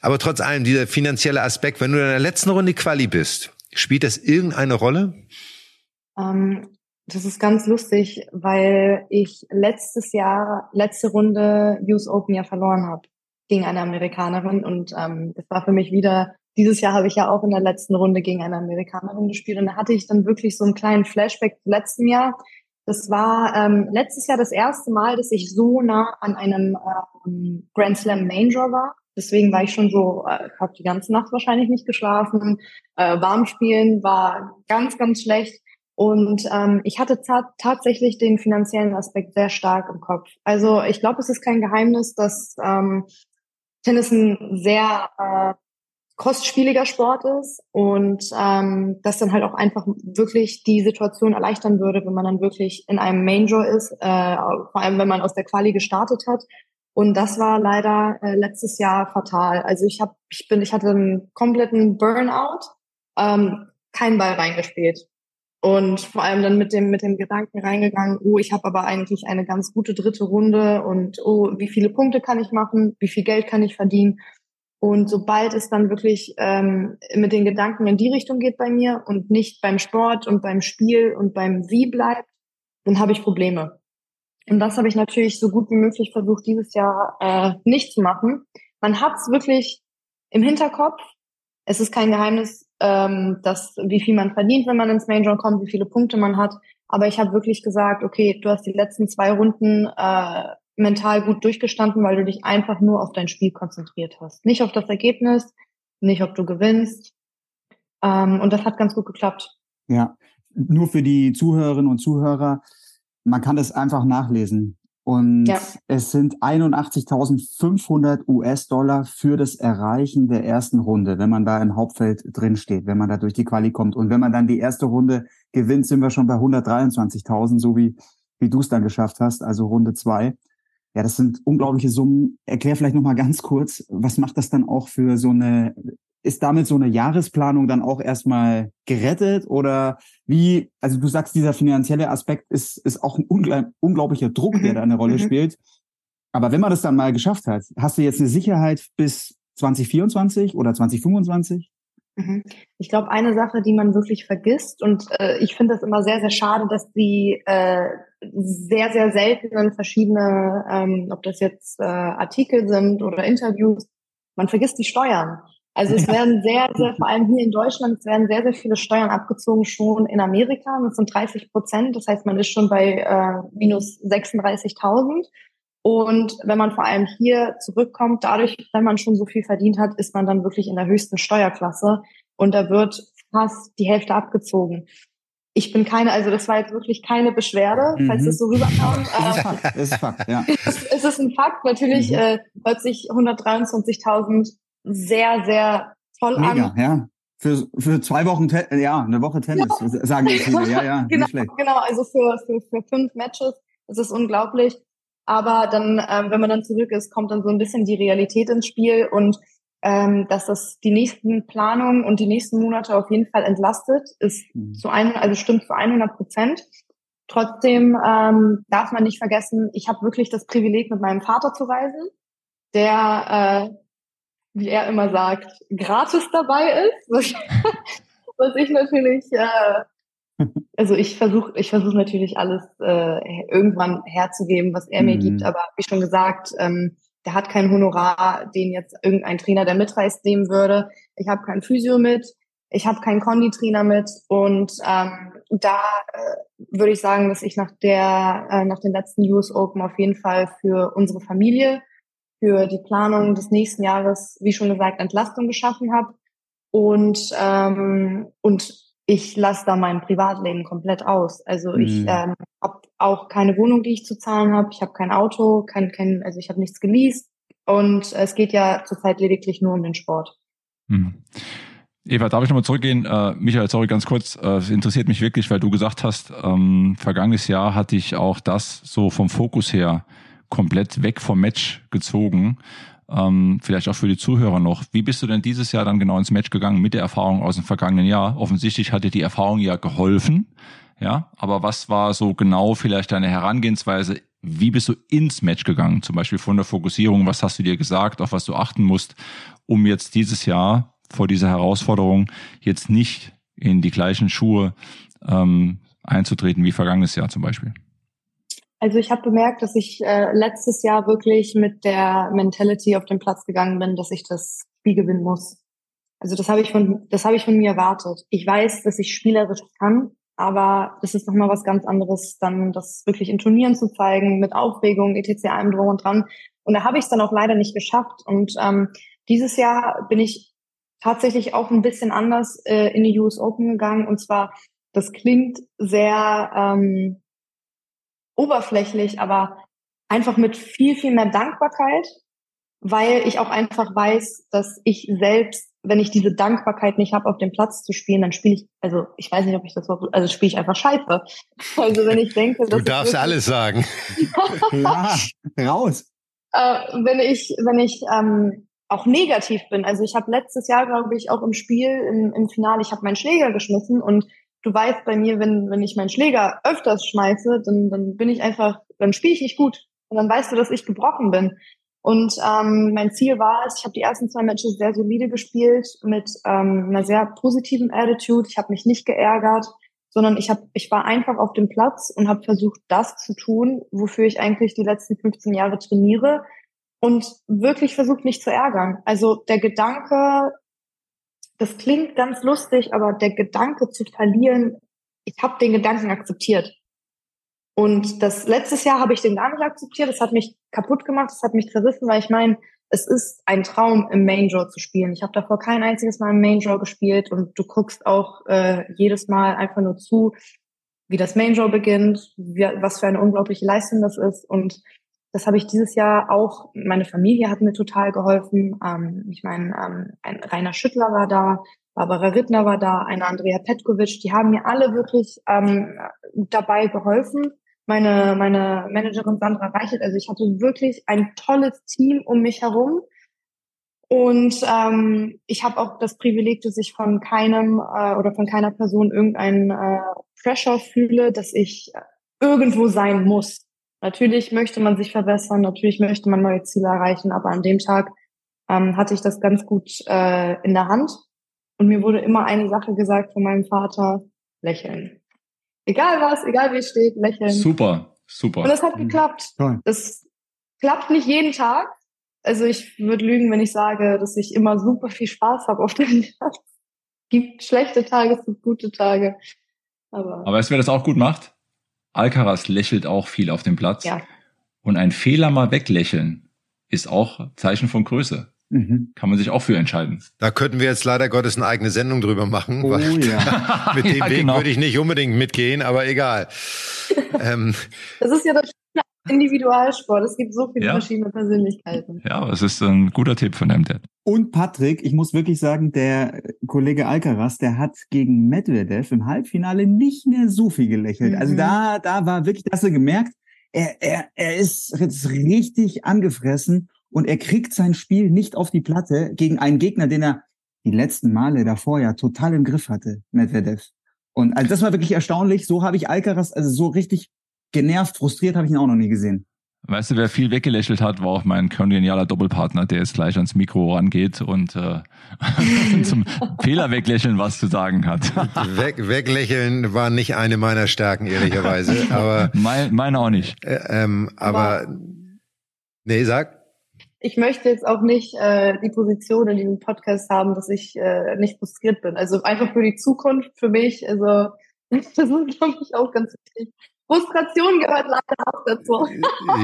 aber trotz allem dieser finanzielle Aspekt, wenn du in der letzten Runde Quali bist, spielt das irgendeine Rolle? Ähm, das ist ganz lustig, weil ich letztes Jahr, letzte Runde US Open ja verloren habe gegen eine Amerikanerin und ähm, das war für mich wieder, dieses Jahr habe ich ja auch in der letzten Runde gegen eine Amerikanerin gespielt und da hatte ich dann wirklich so einen kleinen Flashback zum letzten Jahr. Das war ähm, letztes Jahr das erste Mal, dass ich so nah an einem ähm, Grand Slam Major war. Deswegen war ich schon so, äh, habe die ganze Nacht wahrscheinlich nicht geschlafen. Äh, warm spielen war ganz, ganz schlecht. Und ähm, ich hatte tatsächlich den finanziellen Aspekt sehr stark im Kopf. Also ich glaube, es ist kein Geheimnis, dass ähm, Tennis ein sehr äh, kostspieliger Sport ist und ähm, das dann halt auch einfach wirklich die Situation erleichtern würde, wenn man dann wirklich in einem Major ist, äh, vor allem wenn man aus der Quali gestartet hat. Und das war leider äh, letztes Jahr fatal. Also ich habe, ich bin, ich hatte einen kompletten Burnout, ähm, keinen Ball reingespielt. Und vor allem dann mit dem, mit dem Gedanken reingegangen, oh, ich habe aber eigentlich eine ganz gute dritte Runde und oh, wie viele Punkte kann ich machen, wie viel Geld kann ich verdienen. Und sobald es dann wirklich ähm, mit den Gedanken in die Richtung geht bei mir und nicht beim Sport und beim Spiel und beim Wie bleibt, dann habe ich Probleme. Und das habe ich natürlich so gut wie möglich versucht, dieses Jahr äh, nicht zu machen. Man hat es wirklich im Hinterkopf. Es ist kein Geheimnis, ähm, das, wie viel man verdient, wenn man ins Major kommt, wie viele Punkte man hat. Aber ich habe wirklich gesagt, okay, du hast die letzten zwei Runden äh, mental gut durchgestanden, weil du dich einfach nur auf dein Spiel konzentriert hast. Nicht auf das Ergebnis, nicht ob du gewinnst. Ähm, und das hat ganz gut geklappt. Ja, nur für die Zuhörerinnen und Zuhörer, man kann das einfach nachlesen. Und ja. es sind 81.500 US-Dollar für das Erreichen der ersten Runde, wenn man da im Hauptfeld drin steht, wenn man da durch die Quali kommt. Und wenn man dann die erste Runde gewinnt, sind wir schon bei 123.000, so wie, wie du es dann geschafft hast, also Runde zwei. Ja, das sind unglaubliche Summen. Erklär vielleicht nochmal ganz kurz, was macht das dann auch für so eine ist damit so eine Jahresplanung dann auch erstmal gerettet oder wie, also du sagst, dieser finanzielle Aspekt ist, ist auch ein unglaublicher Druck, der mhm. da eine Rolle mhm. spielt. Aber wenn man das dann mal geschafft hat, hast du jetzt eine Sicherheit bis 2024 oder 2025? Mhm. Ich glaube, eine Sache, die man wirklich vergisst, und äh, ich finde es immer sehr, sehr schade, dass die äh, sehr, sehr seltenen verschiedene, ähm, ob das jetzt äh, Artikel sind oder Interviews, man vergisst die Steuern. Also es werden sehr, sehr, vor allem hier in Deutschland, es werden sehr, sehr viele Steuern abgezogen schon in Amerika. Das sind 30 Prozent. Das heißt, man ist schon bei äh, minus 36.000. Und wenn man vor allem hier zurückkommt, dadurch, wenn man schon so viel verdient hat, ist man dann wirklich in der höchsten Steuerklasse. Und da wird fast die Hälfte abgezogen. Ich bin keine, also das war jetzt wirklich keine Beschwerde, falls mhm. es so rüberkam. Das ist Fakt, das ist Fakt, ja. es, ist ein Fakt. Natürlich mhm. äh, hört sich 123.000 sehr, sehr toll Mega, an. ja. Für, für zwei Wochen, ja, eine Woche Tennis, ja. sagen die viele. Ja, ja, genau, genau, also für, für, für fünf Matches, das ist unglaublich. Aber dann, ähm, wenn man dann zurück ist, kommt dann so ein bisschen die Realität ins Spiel und ähm, dass das die nächsten Planungen und die nächsten Monate auf jeden Fall entlastet, ist mhm. zu einem, also stimmt zu 100 Prozent. Trotzdem ähm, darf man nicht vergessen, ich habe wirklich das Privileg, mit meinem Vater zu reisen, der äh, wie er immer sagt, gratis dabei ist, was, was ich natürlich, äh, also ich versuche ich versuche natürlich alles äh, irgendwann herzugeben, was er mir mhm. gibt, aber wie schon gesagt, ähm, der hat kein Honorar, den jetzt irgendein Trainer, der mitreist, nehmen würde. Ich habe kein Physio mit, ich habe keinen Konditrainer mit und ähm, da äh, würde ich sagen, dass ich nach der äh, nach den letzten US Open auf jeden Fall für unsere Familie für die Planung des nächsten Jahres, wie schon gesagt, Entlastung geschaffen habe. Und, ähm, und ich lasse da mein Privatleben komplett aus. Also mhm. ich ähm, habe auch keine Wohnung, die ich zu zahlen habe. Ich habe kein Auto, kein, kein, also ich habe nichts geleast. Und es geht ja zurzeit lediglich nur um den Sport. Mhm. Eva, darf ich nochmal zurückgehen? Äh, Michael, sorry, ganz kurz. Äh, es interessiert mich wirklich, weil du gesagt hast, ähm, vergangenes Jahr hatte ich auch das so vom Fokus her komplett weg vom Match gezogen. Ähm, vielleicht auch für die Zuhörer noch. Wie bist du denn dieses Jahr dann genau ins Match gegangen mit der Erfahrung aus dem vergangenen Jahr? Offensichtlich hat dir die Erfahrung ja geholfen. Ja, aber was war so genau vielleicht deine Herangehensweise? Wie bist du ins Match gegangen? Zum Beispiel von der Fokussierung. Was hast du dir gesagt, auf was du achten musst, um jetzt dieses Jahr vor dieser Herausforderung jetzt nicht in die gleichen Schuhe ähm, einzutreten wie vergangenes Jahr zum Beispiel? Also ich habe bemerkt, dass ich äh, letztes Jahr wirklich mit der Mentality auf den Platz gegangen bin, dass ich das Spiel gewinnen muss. Also das habe ich von das habe ich von mir erwartet. Ich weiß, dass ich spielerisch kann, aber das ist nochmal was ganz anderes, dann das wirklich in Turnieren zu zeigen, mit Aufregung, etc. allem drum und dran. Und da habe ich es dann auch leider nicht geschafft. Und ähm, dieses Jahr bin ich tatsächlich auch ein bisschen anders äh, in die US Open gegangen. Und zwar, das klingt sehr ähm, oberflächlich, aber einfach mit viel, viel mehr Dankbarkeit, weil ich auch einfach weiß, dass ich selbst, wenn ich diese Dankbarkeit nicht habe, auf dem Platz zu spielen, dann spiele ich, also ich weiß nicht, ob ich das Wort, also spiele ich einfach scheiße. Also wenn ich denke, du darfst wirklich, alles sagen. ja, raus. Äh, wenn ich, wenn ich ähm, auch negativ bin. Also ich habe letztes Jahr, glaube ich, auch im Spiel, im, im Finale, ich habe meinen Schläger geschmissen und du weißt bei mir, wenn, wenn ich meinen Schläger öfters schmeiße, dann, dann bin ich einfach, dann spiele ich nicht gut. Und dann weißt du, dass ich gebrochen bin. Und ähm, mein Ziel war es, ich habe die ersten zwei Matches sehr solide gespielt mit ähm, einer sehr positiven Attitude. Ich habe mich nicht geärgert, sondern ich hab, ich war einfach auf dem Platz und habe versucht, das zu tun, wofür ich eigentlich die letzten 15 Jahre trainiere und wirklich versucht, mich zu ärgern. Also der Gedanke, das klingt ganz lustig, aber der Gedanke zu verlieren, ich habe den Gedanken akzeptiert. Und das letztes Jahr habe ich den gar nicht akzeptiert. Das hat mich kaputt gemacht, das hat mich zerrissen, weil ich meine, es ist ein Traum, im Major zu spielen. Ich habe davor kein einziges Mal im Major gespielt und du guckst auch äh, jedes Mal einfach nur zu, wie das Major beginnt, wie, was für eine unglaubliche Leistung das ist. Und das habe ich dieses Jahr auch, meine Familie hat mir total geholfen. Ähm, ich meine, ähm, ein Rainer Schüttler war da, Barbara Rittner war da, eine Andrea Petkovic, die haben mir alle wirklich ähm, dabei geholfen. Meine, meine Managerin Sandra Reichelt, also ich hatte wirklich ein tolles Team um mich herum. Und ähm, ich habe auch das Privileg, dass ich von keinem äh, oder von keiner Person irgendeinen äh, Pressure fühle, dass ich irgendwo sein muss. Natürlich möchte man sich verbessern, natürlich möchte man neue Ziele erreichen, aber an dem Tag ähm, hatte ich das ganz gut äh, in der Hand. Und mir wurde immer eine Sache gesagt von meinem Vater, lächeln. Egal was, egal wie es steht, lächeln. Super, super. Und das hat geklappt. Toll. Das klappt nicht jeden Tag. Also ich würde lügen, wenn ich sage, dass ich immer super viel Spaß habe auf dem Platz. Es gibt schlechte Tage, es gibt gute Tage. Aber, Aber weißt du, wer das auch gut macht? Alcaraz lächelt auch viel auf dem Platz. ja, Und ein Fehler mal weglächeln ist auch Zeichen von Größe. Mhm. Kann man sich auch für entscheiden. Da könnten wir jetzt leider Gottes eine eigene Sendung drüber machen. Oh weil ja. mit dem Ja, Weg genau. würde ich nicht unbedingt mitgehen, aber egal. ähm, das ist ja das Individualsport. Es gibt so viele Ja. verschiedene Persönlichkeiten. Ja, das ist ein guter Tipp von deinem Dad. Und Patrick, ich muss wirklich sagen, der Kollege Alcaraz, der hat gegen Medvedev im Halbfinale nicht mehr so viel gelächelt. Also Mhm. da, da war wirklich, hast du gemerkt, er, er, er ist jetzt richtig angefressen und er kriegt sein Spiel nicht auf die Platte gegen einen Gegner, den er die letzten Male davor ja total im Griff hatte, Medvedev. Und also das war wirklich erstaunlich. So habe ich Alcaraz, also so richtig genervt, frustriert habe ich ihn auch noch nie gesehen. Weißt du, wer viel weggelächelt hat, war auch mein kongenialer Doppelpartner, der jetzt gleich ans Mikro rangeht und äh, zum Fehler weglächeln was zu sagen hat. weg, weglächeln war nicht eine meiner Stärken, ehrlicherweise. Aber, mein, meine auch nicht. äh, ähm, aber, nee, sag. Ich möchte jetzt auch nicht äh, die Position in diesem Podcast haben, dass ich äh, nicht frustriert bin. Also einfach für die Zukunft, für mich. Also das ist, glaube ich, auch ganz wichtig. Frustration gehört leider auch dazu.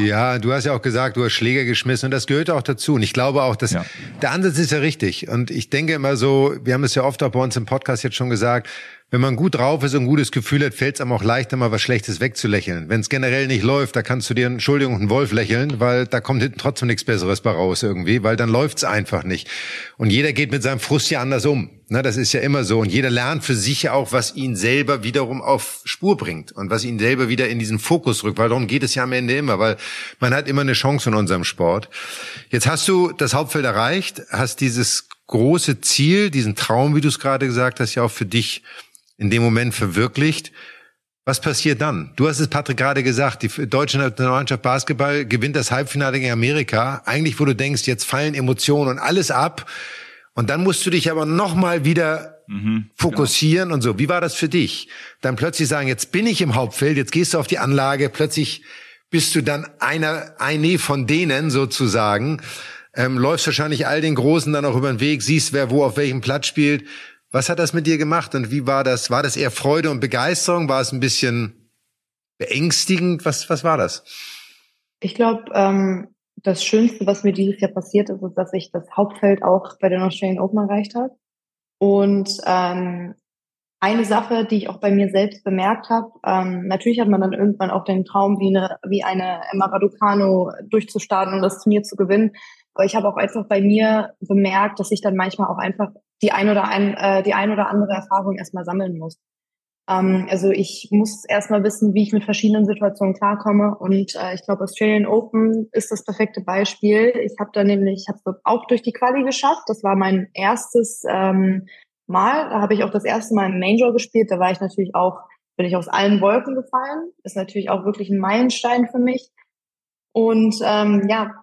Ja, du hast ja auch gesagt, du hast Schläger geschmissen und das gehört auch dazu. Und ich glaube auch, dass Ja. der Ansatz ist ja richtig. Und ich denke immer so, wir haben es ja oft auch bei uns im Podcast jetzt schon gesagt, wenn man gut drauf ist und ein gutes Gefühl hat, fällt es einem auch leichter, mal was Schlechtes wegzulächeln. Wenn es generell nicht läuft, da kannst du dir, Entschuldigung, einen Wolf lächeln, weil da kommt hinten trotzdem nichts Besseres bei raus irgendwie, weil dann läuft's einfach nicht. Und jeder geht mit seinem Frust ja anders um. Ne, das ist ja immer so. Und jeder lernt für sich ja auch, was ihn selber wiederum auf Spur bringt und was ihn selber wieder in diesen Fokus rückt, weil darum geht es ja am Ende immer, weil man hat immer eine Chance in unserem Sport. Jetzt hast du das Hauptfeld erreicht, hast dieses große Ziel, diesen Traum, wie du es gerade gesagt hast, ja auch für dich in dem Moment verwirklicht. Was passiert dann? Du hast es, Patrick, gerade gesagt, die deutsche Nationalmannschaft Basketball gewinnt das Halbfinale gegen Amerika. Eigentlich, wo du denkst, jetzt fallen Emotionen und alles ab. Und dann musst du dich aber nochmal wieder Mhm, fokussieren und so. Wie war das für dich? Dann plötzlich sagen, jetzt bin ich im Hauptfeld, jetzt gehst du auf die Anlage, plötzlich bist du dann einer, eine von denen sozusagen, ähm, läufst wahrscheinlich all den Großen dann auch über den Weg, siehst, wer wo auf welchem Platz spielt. Was hat das mit dir gemacht und wie war das? War das eher Freude und Begeisterung? War es ein bisschen beängstigend? Was, was war das? Ich glaube, ähm, das Schönste, was mir dieses Jahr passiert ist, ist, dass ich das Hauptfeld auch bei den Australian Open erreicht habe. Und ähm, eine Sache, die ich auch bei mir selbst bemerkt habe, ähm, natürlich hat man dann irgendwann auch den Traum, wie eine, wie eine Emma Raducano durchzustarten und das Turnier zu gewinnen. Aber ich habe auch einfach bei mir bemerkt, dass ich dann manchmal auch einfach die ein oder ein, äh, die ein oder andere Erfahrung erstmal sammeln muss. Ähm, also ich muss erstmal wissen, wie ich mit verschiedenen Situationen klarkomme. Und äh, ich glaube, Australian Open ist das perfekte Beispiel. Ich habe da nämlich, ich habe auch durch die Quali geschafft. Das war mein erstes ähm, Mal. Da habe ich auch das erste Mal im Major gespielt. Da war ich natürlich auch, bin ich aus allen Wolken gefallen. Ist natürlich auch wirklich ein Meilenstein für mich. Und ähm, ja,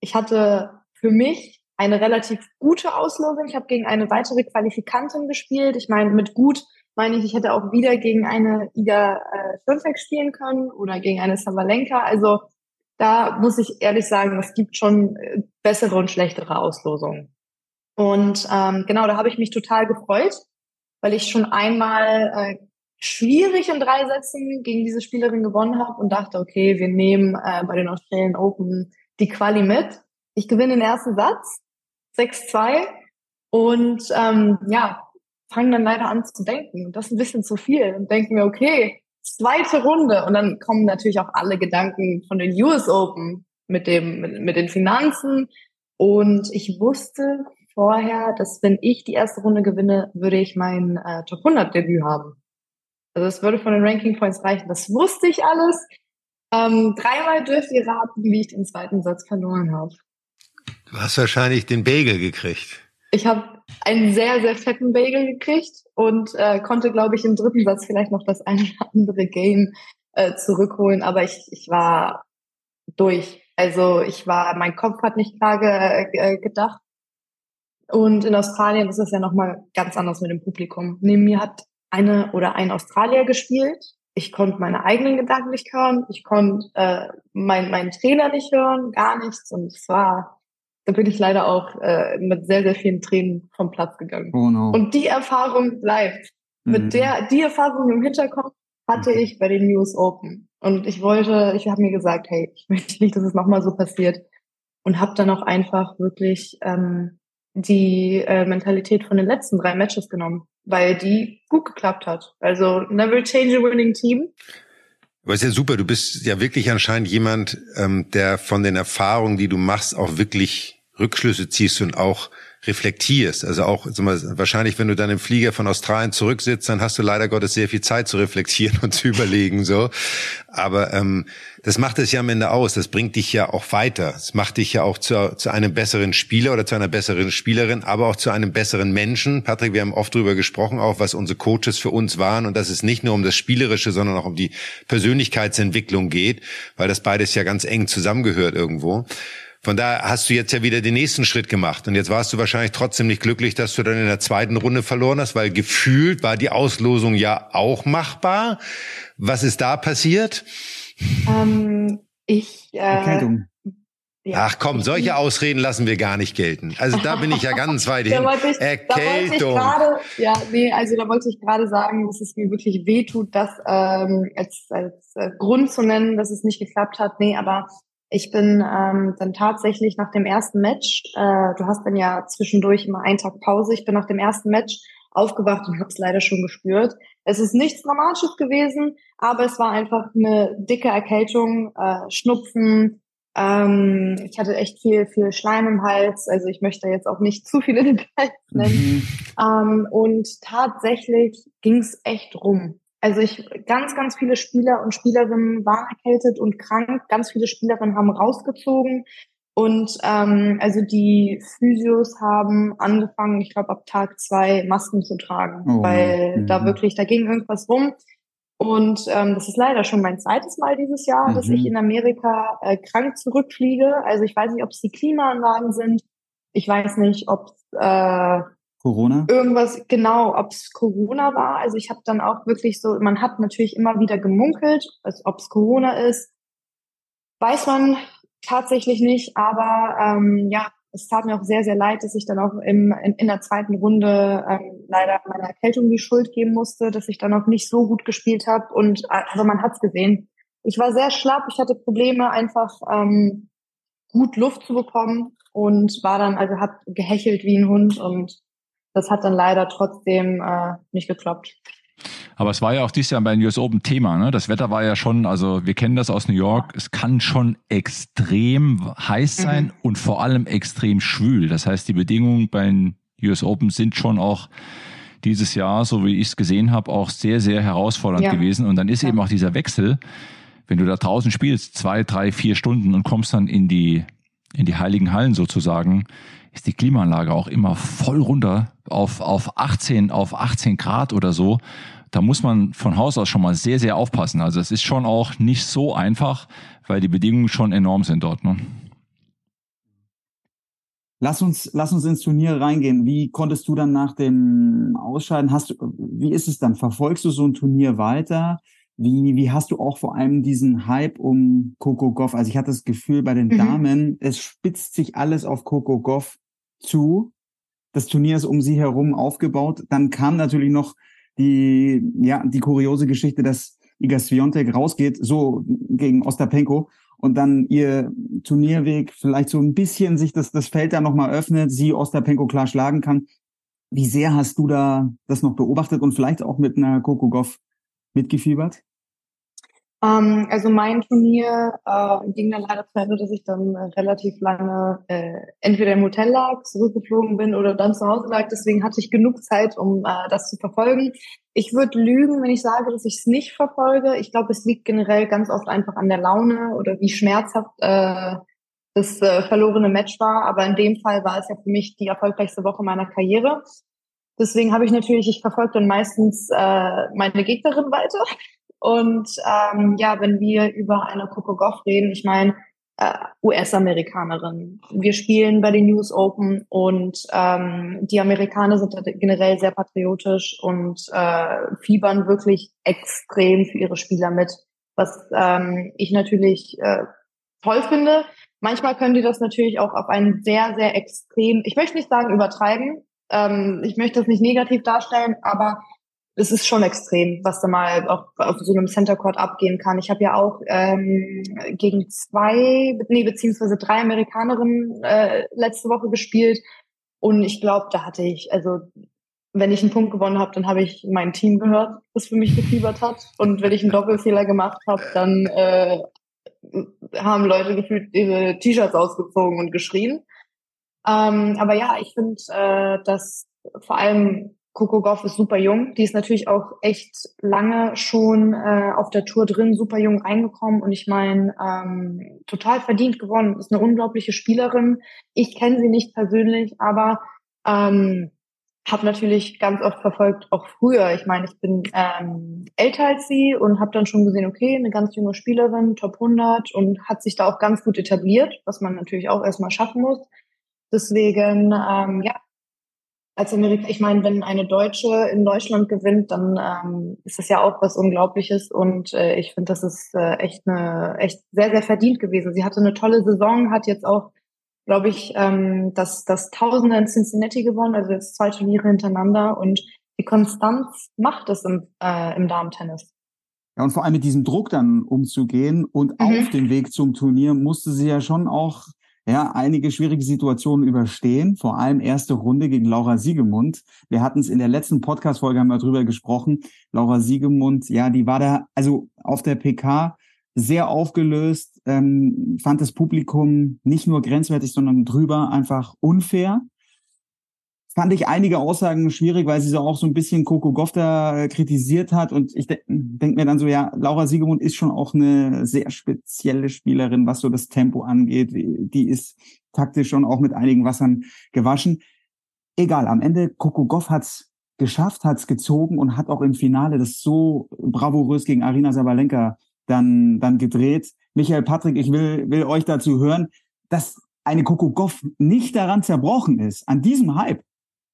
ich hatte für mich eine relativ gute Auslosung. Ich habe gegen eine weitere Qualifikantin gespielt. Ich meine, mit gut meine ich, ich hätte auch wieder gegen eine Ida äh, spielen können oder gegen eine Savalenka. Also da muss ich ehrlich sagen, es gibt schon äh, bessere und schlechtere Auslosungen. Und ähm, genau, da habe ich mich total gefreut, weil ich schon einmal äh, schwierig in drei Sätzen gegen diese Spielerin gewonnen habe und dachte, okay, wir nehmen äh, bei den Australian Open die Quali mit. Ich gewinne den ersten Satz, 6-2 und ähm, ja, fangen dann leider an zu denken. Das ist ein bisschen zu viel und denken mir, okay, zweite Runde und dann kommen natürlich auch alle Gedanken von den US Open mit dem mit, mit den Finanzen und ich wusste vorher, dass wenn ich die erste Runde gewinne, würde ich mein äh, Top 100 Debüt haben. Also es würde von den Ranking Points reichen. Das wusste ich alles. Ähm, dreimal dürft ihr raten, wie ich den zweiten Satz verloren habe. Du hast wahrscheinlich den Bagel gekriegt. Ich habe einen sehr, sehr fetten Bagel gekriegt und äh, konnte, glaube ich, im dritten Satz vielleicht noch das eine oder andere Game äh, zurückholen. Aber ich, ich war durch. Also ich war, mein Kopf hat nicht klar ge äh, gedacht. Und in Australien ist es ja nochmal ganz anders mit dem Publikum. Neben mir hat eine oder ein Australier gespielt. Ich konnte meine eigenen Gedanken nicht hören. Ich konnte äh, mein, meinen Trainer nicht hören, gar nichts. Und es war, da bin ich leider auch äh, mit sehr, sehr vielen Tränen vom Platz gegangen. Oh no. Und die Erfahrung bleibt. Mhm. Mit der, die Erfahrung im Hinterkopf hatte ich bei den News Open. Und ich wollte, ich habe mir gesagt, hey, ich möchte nicht, dass es nochmal so passiert. Und habe dann auch einfach wirklich ähm, die äh, Mentalität von den letzten drei Matches genommen weil die gut geklappt hat. Also never change a winning team. Aber ist ja super, du bist ja wirklich anscheinend jemand, ähm, der von den Erfahrungen, die du machst, auch wirklich Rückschlüsse ziehst und auch reflektierst. Also auch, mal, wahrscheinlich, wenn du dann im Flieger von Australien zurücksitzt, dann hast du leider Gottes sehr viel Zeit zu reflektieren und zu überlegen, so. Aber ähm, das macht es ja am Ende aus. Das bringt dich ja auch weiter. Es macht dich ja auch zu, zu einem besseren Spieler oder zu einer besseren Spielerin, aber auch zu einem besseren Menschen. Patrick, wir haben oft drüber gesprochen, auch was unsere Coaches für uns waren und dass es nicht nur um das Spielerische, sondern auch um die Persönlichkeitsentwicklung geht, weil das beides ja ganz eng zusammengehört irgendwo. Von daher hast du jetzt ja wieder den nächsten Schritt gemacht. Und jetzt warst du wahrscheinlich trotzdem nicht glücklich, dass du dann in der zweiten Runde verloren hast, weil gefühlt war die Auslosung ja auch machbar. Was ist da passiert? Ähm, ich. Äh, Erkältung. Ja. Ach komm, solche Ausreden lassen wir gar nicht gelten. Also da bin ich ja ganz weit hin. Ich, Erkältung. Grade, ja, nee, also da wollte ich gerade sagen, dass es mir wirklich wehtut, das ähm, als, als äh, Grund zu nennen, dass es nicht geklappt hat. Nee, aber ich bin ähm, dann tatsächlich nach dem ersten Match, äh, du hast dann ja zwischendurch immer einen Tag Pause, ich bin nach dem ersten Match aufgewacht und habe es leider schon gespürt. Es ist nichts Dramatisches gewesen, aber es war einfach eine dicke Erkältung, äh, Schnupfen. Ähm, ich hatte echt viel, viel Schleim im Hals. Also ich möchte jetzt auch nicht zu viele Details nennen. Mhm. Ähm, und tatsächlich ging es echt rum. Also ich, ganz, ganz viele Spieler und Spielerinnen waren erkältet und krank. Ganz viele Spielerinnen haben rausgezogen. Und ähm, also die Physios haben angefangen, ich glaube ab Tag zwei Masken zu tragen, oh, weil mhm. da wirklich, da ging irgendwas rum. Und ähm, das ist leider schon mein zweites Mal dieses Jahr, mhm. dass ich in Amerika äh, krank zurückfliege. Also ich weiß nicht, ob es die Klimaanlagen sind. Ich weiß nicht, ob äh, Corona? Irgendwas, genau, ob es Corona war. Also ich habe dann auch wirklich so, man hat natürlich immer wieder gemunkelt, also ob es Corona ist. Weiß man tatsächlich nicht, aber ähm, ja, es tat mir auch sehr, sehr leid, dass ich dann auch im, in, in der zweiten Runde ähm, leider meiner Erkältung die Schuld geben musste, dass ich dann auch nicht so gut gespielt habe. Und also man hat's gesehen. Ich war sehr schlapp, ich hatte Probleme, einfach ähm, gut Luft zu bekommen und war dann, also hat gehechelt wie ein Hund und das hat dann leider trotzdem äh, nicht geklappt. Aber es war ja auch dieses Jahr bei den US Open Thema. Ne? Das Wetter war ja schon, also wir kennen das aus New York, es kann schon extrem heiß mhm. sein mhm. und vor allem extrem schwül. Das heißt, die Bedingungen bei den US Open sind schon auch dieses Jahr, so wie ich es gesehen habe, auch sehr, sehr herausfordernd ja. gewesen. Und dann ist ja. eben auch dieser Wechsel, wenn du da draußen spielst, zwei, drei, vier Stunden und kommst dann in die, in die heiligen Hallen sozusagen, ist die Klimaanlage auch immer voll runter auf, auf 18, auf 18 Grad oder so. Da muss man von Haus aus schon mal sehr, sehr aufpassen. Also es ist schon auch nicht so einfach, weil die Bedingungen schon enorm sind dort. Ne? Lass uns, lass uns ins Turnier reingehen. Wie konntest du dann nach dem Ausscheiden, hast du, wie ist es dann? Verfolgst du so ein Turnier weiter? Wie, wie hast du auch vor allem diesen Hype um Coco Goff? Also ich hatte das Gefühl bei den mhm. Damen, es spitzt sich alles auf Coco Goff zu. des Turniers um sie herum aufgebaut. Dann kam natürlich noch die, ja, die kuriose Geschichte, dass Iga Swiatek rausgeht, so gegen Ostapenko und dann ihr Turnierweg vielleicht so ein bisschen sich das, das Feld da nochmal öffnet, sie Ostapenko klar schlagen kann. Wie sehr hast du da das noch beobachtet und vielleicht auch mit einer Coco Goff mitgefiebert? Ähm, also mein Turnier äh, ging dann leider zu Ende, dass ich dann äh, relativ lange äh, entweder im Hotel lag, zurückgeflogen bin oder dann zu Hause lag. Deswegen hatte ich genug Zeit, um äh, das zu verfolgen. Ich würde lügen, wenn ich sage, dass ich es nicht verfolge. Ich glaube, es liegt generell ganz oft einfach an der Laune oder wie schmerzhaft äh, das verlorene Match war. Aber in dem Fall war es ja für mich die erfolgreichste Woche meiner Karriere. Deswegen habe ich natürlich, ich verfolge dann meistens meine Gegnerin weiter. Und ähm, ja, wenn wir über eine Coco Goff reden, ich meine, äh, US-Amerikanerin. Wir spielen bei den News Open und ähm, die Amerikaner sind generell sehr patriotisch und äh, fiebern wirklich extrem für ihre Spieler mit, was ähm, ich natürlich äh, toll finde. Manchmal können die das natürlich auch auf einen sehr, sehr extrem, ich möchte nicht sagen übertreiben, ähm, ich möchte das nicht negativ darstellen, aber es ist schon extrem, was da mal auch auf so einem Center Court abgehen kann. Ich habe ja auch ähm, gegen zwei, nee, beziehungsweise drei Amerikanerinnen äh, letzte Woche gespielt. Und ich glaube, da hatte ich, also wenn ich einen Punkt gewonnen habe, dann habe ich mein Team gehört, das für mich gefiebert hat. Und wenn ich einen Doppelfehler gemacht habe, dann äh, haben Leute gefühlt ihre T-Shirts ausgezogen und geschrien. Ähm, aber ja, ich finde, äh, dass vor allem Coco Goff ist super jung. Die ist natürlich auch echt lange schon äh, auf der Tour drin, super jung reingekommen und ich meine, ähm, total verdient gewonnen. Ist eine unglaubliche Spielerin. Ich kenne sie nicht persönlich, aber ähm, habe natürlich ganz oft verfolgt, auch früher. Ich meine, ich bin ähm, älter als sie und habe dann schon gesehen, okay, eine ganz junge Spielerin, Top 100 und hat sich da auch ganz gut etabliert, was man natürlich auch erstmal schaffen muss. Deswegen, ähm, ja, als Amerika, ich meine, wenn eine Deutsche in Deutschland gewinnt, dann ähm, ist das ja auch was Unglaubliches und äh, ich finde, das ist äh, echt eine echt sehr sehr verdient gewesen. Sie hatte eine tolle Saison, hat jetzt auch, glaube ich, ähm, das das Tausende in Cincinnati gewonnen, also jetzt zwei Turniere hintereinander und die Konstanz macht es im, äh, im Damentennis. Ja, und vor allem mit diesem Druck dann umzugehen und mhm. auf dem Weg zum Turnier musste sie ja schon auch ja, einige schwierige Situationen überstehen, vor allem erste Runde gegen Laura Siegemund. Wir hatten es in der letzten Podcast-Folge, haben drüber gesprochen. Laura Siegemund, ja, die war da, also auf der PK sehr aufgelöst, ähm, fand das Publikum nicht nur grenzwertig, sondern drüber einfach unfair fand ich einige Aussagen schwierig, weil sie so auch so ein bisschen Coco Goff da kritisiert hat. Und ich de denke mir dann so, ja, Laura Siegemund ist schon auch eine sehr spezielle Spielerin, was so das Tempo angeht. Die ist taktisch schon auch mit einigen Wassern gewaschen. Egal, am Ende Coco Goff hat's geschafft, hat's gezogen und hat auch im Finale das so bravourös gegen Arina Sabalenka dann, dann gedreht. Michael Patrick, ich will, will euch dazu hören, dass eine Coco Goff nicht daran zerbrochen ist, an diesem Hype,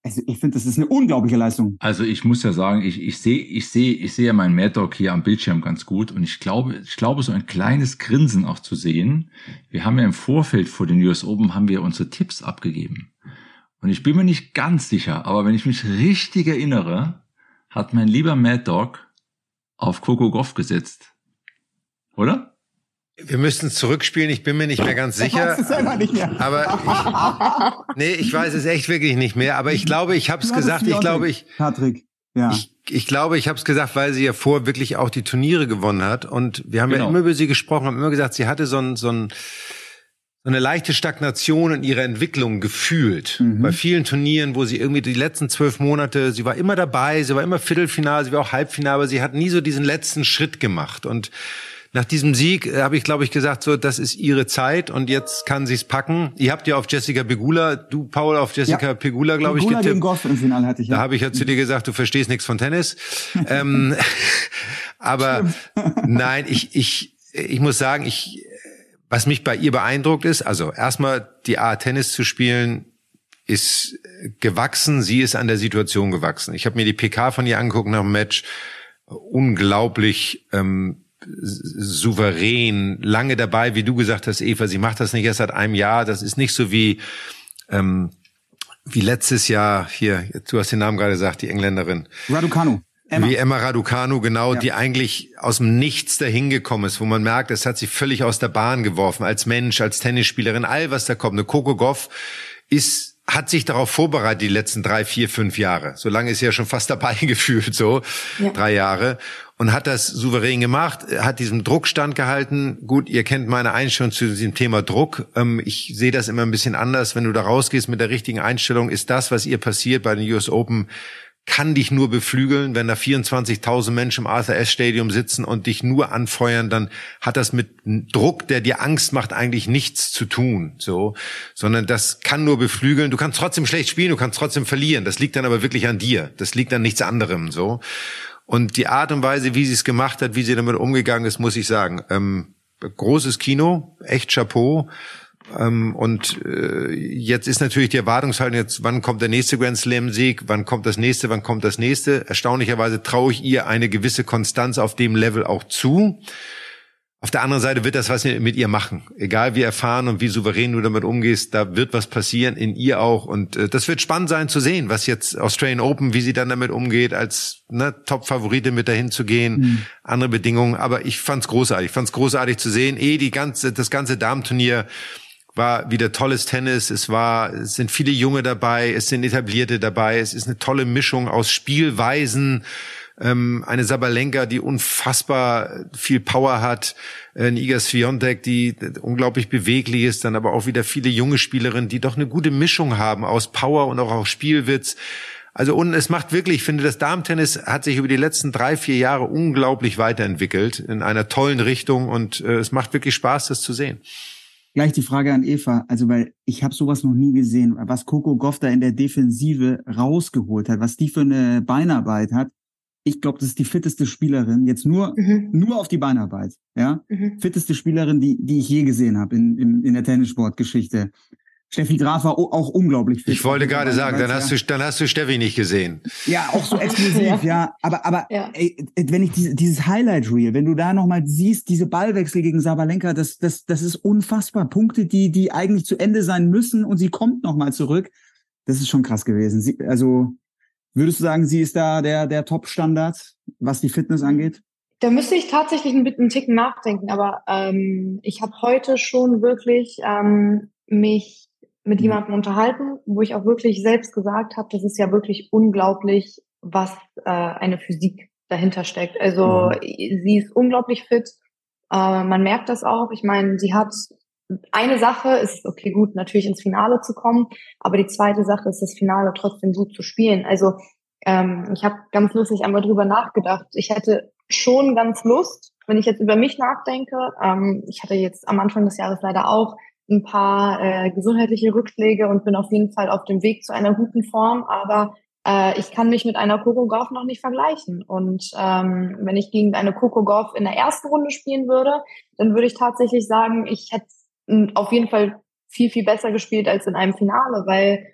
also ich finde, das ist eine unglaubliche Leistung. Also ich muss ja sagen, ich, ich sehe, ich sehe, ich sehe ja meinen Mad Dog hier am Bildschirm ganz gut und ich glaube, ich glaube, so ein kleines Grinsen auch zu sehen. Wir haben ja im Vorfeld vor den US Open haben wir unsere Tipps abgegeben. Und ich bin mir nicht ganz sicher, aber wenn ich mich richtig erinnere, hat mein lieber Mad Dog auf Coco Goff gesetzt. Oder? Wir müssten zurückspielen, ich bin mir nicht mehr ganz sicher. Ich weiß es selber nicht mehr. Aber ich, nee, ich weiß es echt wirklich nicht mehr. Aber ich glaube, ich habe es gesagt. Ich glaube, ich. Patrick. Ja. Ich, ich glaube, ich habe es gesagt, weil sie ja vor wirklich auch die Turniere gewonnen hat. Und wir haben genau. ja immer über sie gesprochen, haben immer gesagt, sie hatte so ein, so ein so eine leichte Stagnation in ihrer Entwicklung gefühlt. Mhm. Bei vielen Turnieren, wo sie irgendwie die letzten zwölf Monate, sie war immer dabei, sie war immer Viertelfinale, sie war auch Halbfinale, aber sie hat nie so diesen letzten Schritt gemacht. Und nach diesem Sieg äh, habe ich, glaube ich, gesagt, so, das ist ihre Zeit und jetzt kann sie es packen. Ihr habt ja auf Jessica Pegula, du Paul auf Jessica ja. Pegula, glaube ich, getippt. Gegen Goff im Finale hatte ich. Ja. Da habe ich ja zu dir gesagt, du verstehst nichts von Tennis. ähm, aber nein, ich, ich, ich muss sagen, ich, was mich bei ihr beeindruckt ist, also erstmal die Art Tennis zu spielen, ist gewachsen. Sie ist an der Situation gewachsen. Ich habe mir die PK von ihr angeguckt nach dem Match. Unglaublich ähm, souverän, lange dabei, wie du gesagt hast, Eva, sie macht das nicht erst seit einem Jahr. Das ist nicht so wie, ähm, wie letztes Jahr hier, du hast den Namen gerade gesagt, die Engländerin. Raducanu. Emma. Wie Emma Raducanu, genau, ja. die eigentlich aus dem Nichts dahin gekommen ist, wo man merkt, es hat sie völlig aus der Bahn geworfen, als Mensch, als Tennisspielerin, all was da kommt. Eine Coco Goff ist hat sich darauf vorbereitet die letzten drei, vier, fünf Jahre. So lange ist sie ja schon fast dabei gefühlt, so ja. drei Jahre und hat das souverän gemacht, hat diesem Druck standgehalten. Gut, ihr kennt meine Einstellung zu diesem Thema Druck. Ähm, ich sehe das immer ein bisschen anders. Wenn du da rausgehst mit der richtigen Einstellung, ist das, was ihr passiert bei den US Open, kann dich nur beflügeln, wenn da 24.000 Menschen im Arthur S. Stadium sitzen und dich nur anfeuern, dann hat das mit Druck, der dir Angst macht, eigentlich nichts zu tun, so, sondern das kann nur beflügeln. Du kannst trotzdem schlecht spielen, du kannst trotzdem verlieren. Das liegt dann aber wirklich an dir. Das liegt an nichts anderem, so. Und die Art und Weise, wie sie es gemacht hat, wie sie damit umgegangen ist, muss ich sagen, ähm, großes Kino, echt Chapeau. Ähm, und äh, jetzt ist natürlich die Erwartungshaltung jetzt, wann kommt der nächste Grand Slam Sieg, wann kommt das nächste, wann kommt das nächste. Erstaunlicherweise traue ich ihr eine gewisse Konstanz auf dem Level auch zu. Auf der anderen Seite wird das was mit ihr machen. Egal wie erfahren und wie souverän du damit umgehst, da wird was passieren, in ihr auch. Und äh, das wird spannend sein zu sehen, was jetzt Australian Open, wie sie dann damit umgeht, als ne, Top-Favorite mit dahin zu gehen, mhm. andere Bedingungen. Aber ich fand's großartig. Ich fand's großartig zu sehen. Eh die ganze, das ganze Damenturnier war wieder tolles Tennis. Es war, es sind viele Junge dabei, es sind Etablierte dabei. Es ist eine tolle Mischung aus Spielweisen. Ähm, eine Sabalenka, die unfassbar viel Power hat, ein Iga Swiatek, die unglaublich beweglich ist, dann aber auch wieder viele junge Spielerinnen, die doch eine gute Mischung haben aus Power und auch aus Spielwitz. Also und es macht wirklich, ich finde, das Damentennis hat sich über die letzten drei, vier Jahre unglaublich weiterentwickelt in einer tollen Richtung und äh, es macht wirklich Spaß, das zu sehen. Gleich die Frage an Eva, also weil ich habe sowas noch nie gesehen, was Coco Goff da in der Defensive rausgeholt hat, was die für eine Beinarbeit hat. Ich glaube, das ist die fitteste Spielerin, jetzt nur, mhm. nur auf die Beinarbeit, ja. Mhm. Fitteste Spielerin, die, die ich je gesehen habe in, in, in der Tennissportgeschichte. Steffi Graf war auch unglaublich fit. Ich wollte gerade sagen, dann hast, du, dann hast du Steffi nicht gesehen. Ja, auch so exklusiv, ja. ja. Aber, aber ja. Ey, wenn ich diese, dieses Highlight Reel, wenn du da nochmal siehst, diese Ballwechsel gegen Sabalenka, das, das, das ist unfassbar. Punkte, die, die eigentlich zu Ende sein müssen und sie kommt nochmal zurück. Das ist schon krass gewesen. Sie, also, würdest du sagen, sie ist da der, der Top-Standard, was die Fitness angeht? Da müsste ich tatsächlich ein, bisschen Ticken nachdenken, aber ähm, ich habe heute schon wirklich ähm, mich mit jemandem unterhalten, wo ich auch wirklich selbst gesagt habe, das ist ja wirklich unglaublich, was äh, eine Physik dahinter steckt. Also mhm. sie ist unglaublich fit. Äh, man merkt das auch. Ich meine, sie hat eine Sache ist, okay, gut, natürlich ins Finale zu kommen, aber die zweite Sache ist, das Finale trotzdem gut zu spielen. Also ähm, ich habe ganz lustig einmal drüber nachgedacht. Ich hätte schon ganz Lust, wenn ich jetzt über mich nachdenke. Ähm, ich hatte jetzt am Anfang des Jahres leider auch ein paar äh, gesundheitliche Rückschläge und bin auf jeden Fall auf dem Weg zu einer guten Form. Aber äh, ich kann mich mit einer Coco Golf noch nicht vergleichen. Und ähm, wenn ich gegen eine Coco Golf in der ersten Runde spielen würde, dann würde ich tatsächlich sagen, ich hätte auf jeden Fall viel, viel besser gespielt als in einem Finale, weil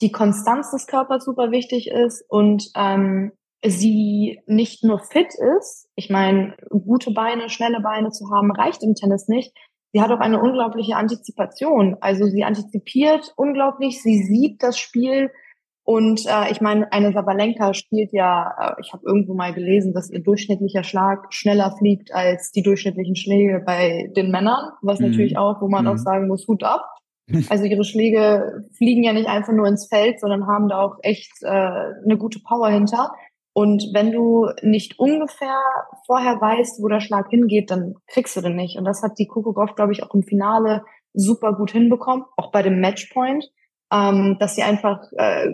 die Konstanz des Körpers super wichtig ist und ähm, sie nicht nur fit ist. Ich meine, gute Beine, schnelle Beine zu haben, reicht im Tennis nicht sie hat auch eine unglaubliche Antizipation. Also sie antizipiert unglaublich, sie sieht das Spiel und äh, ich meine, eine Sabalenka spielt ja, äh, ich habe irgendwo mal gelesen, dass ihr durchschnittlicher Schlag schneller fliegt als die durchschnittlichen Schläge bei den Männern, was mhm. natürlich auch, wo man mhm. auch sagen muss, Hut ab. Also ihre Schläge fliegen ja nicht einfach nur ins Feld, sondern haben da auch echt äh, eine gute Power hinter. Und wenn du nicht ungefähr vorher weißt, wo der Schlag hingeht, dann kriegst du den nicht. Und das hat die Kukugow, glaube ich, auch im Finale super gut hinbekommen, auch bei dem Matchpoint, ähm, dass sie einfach äh,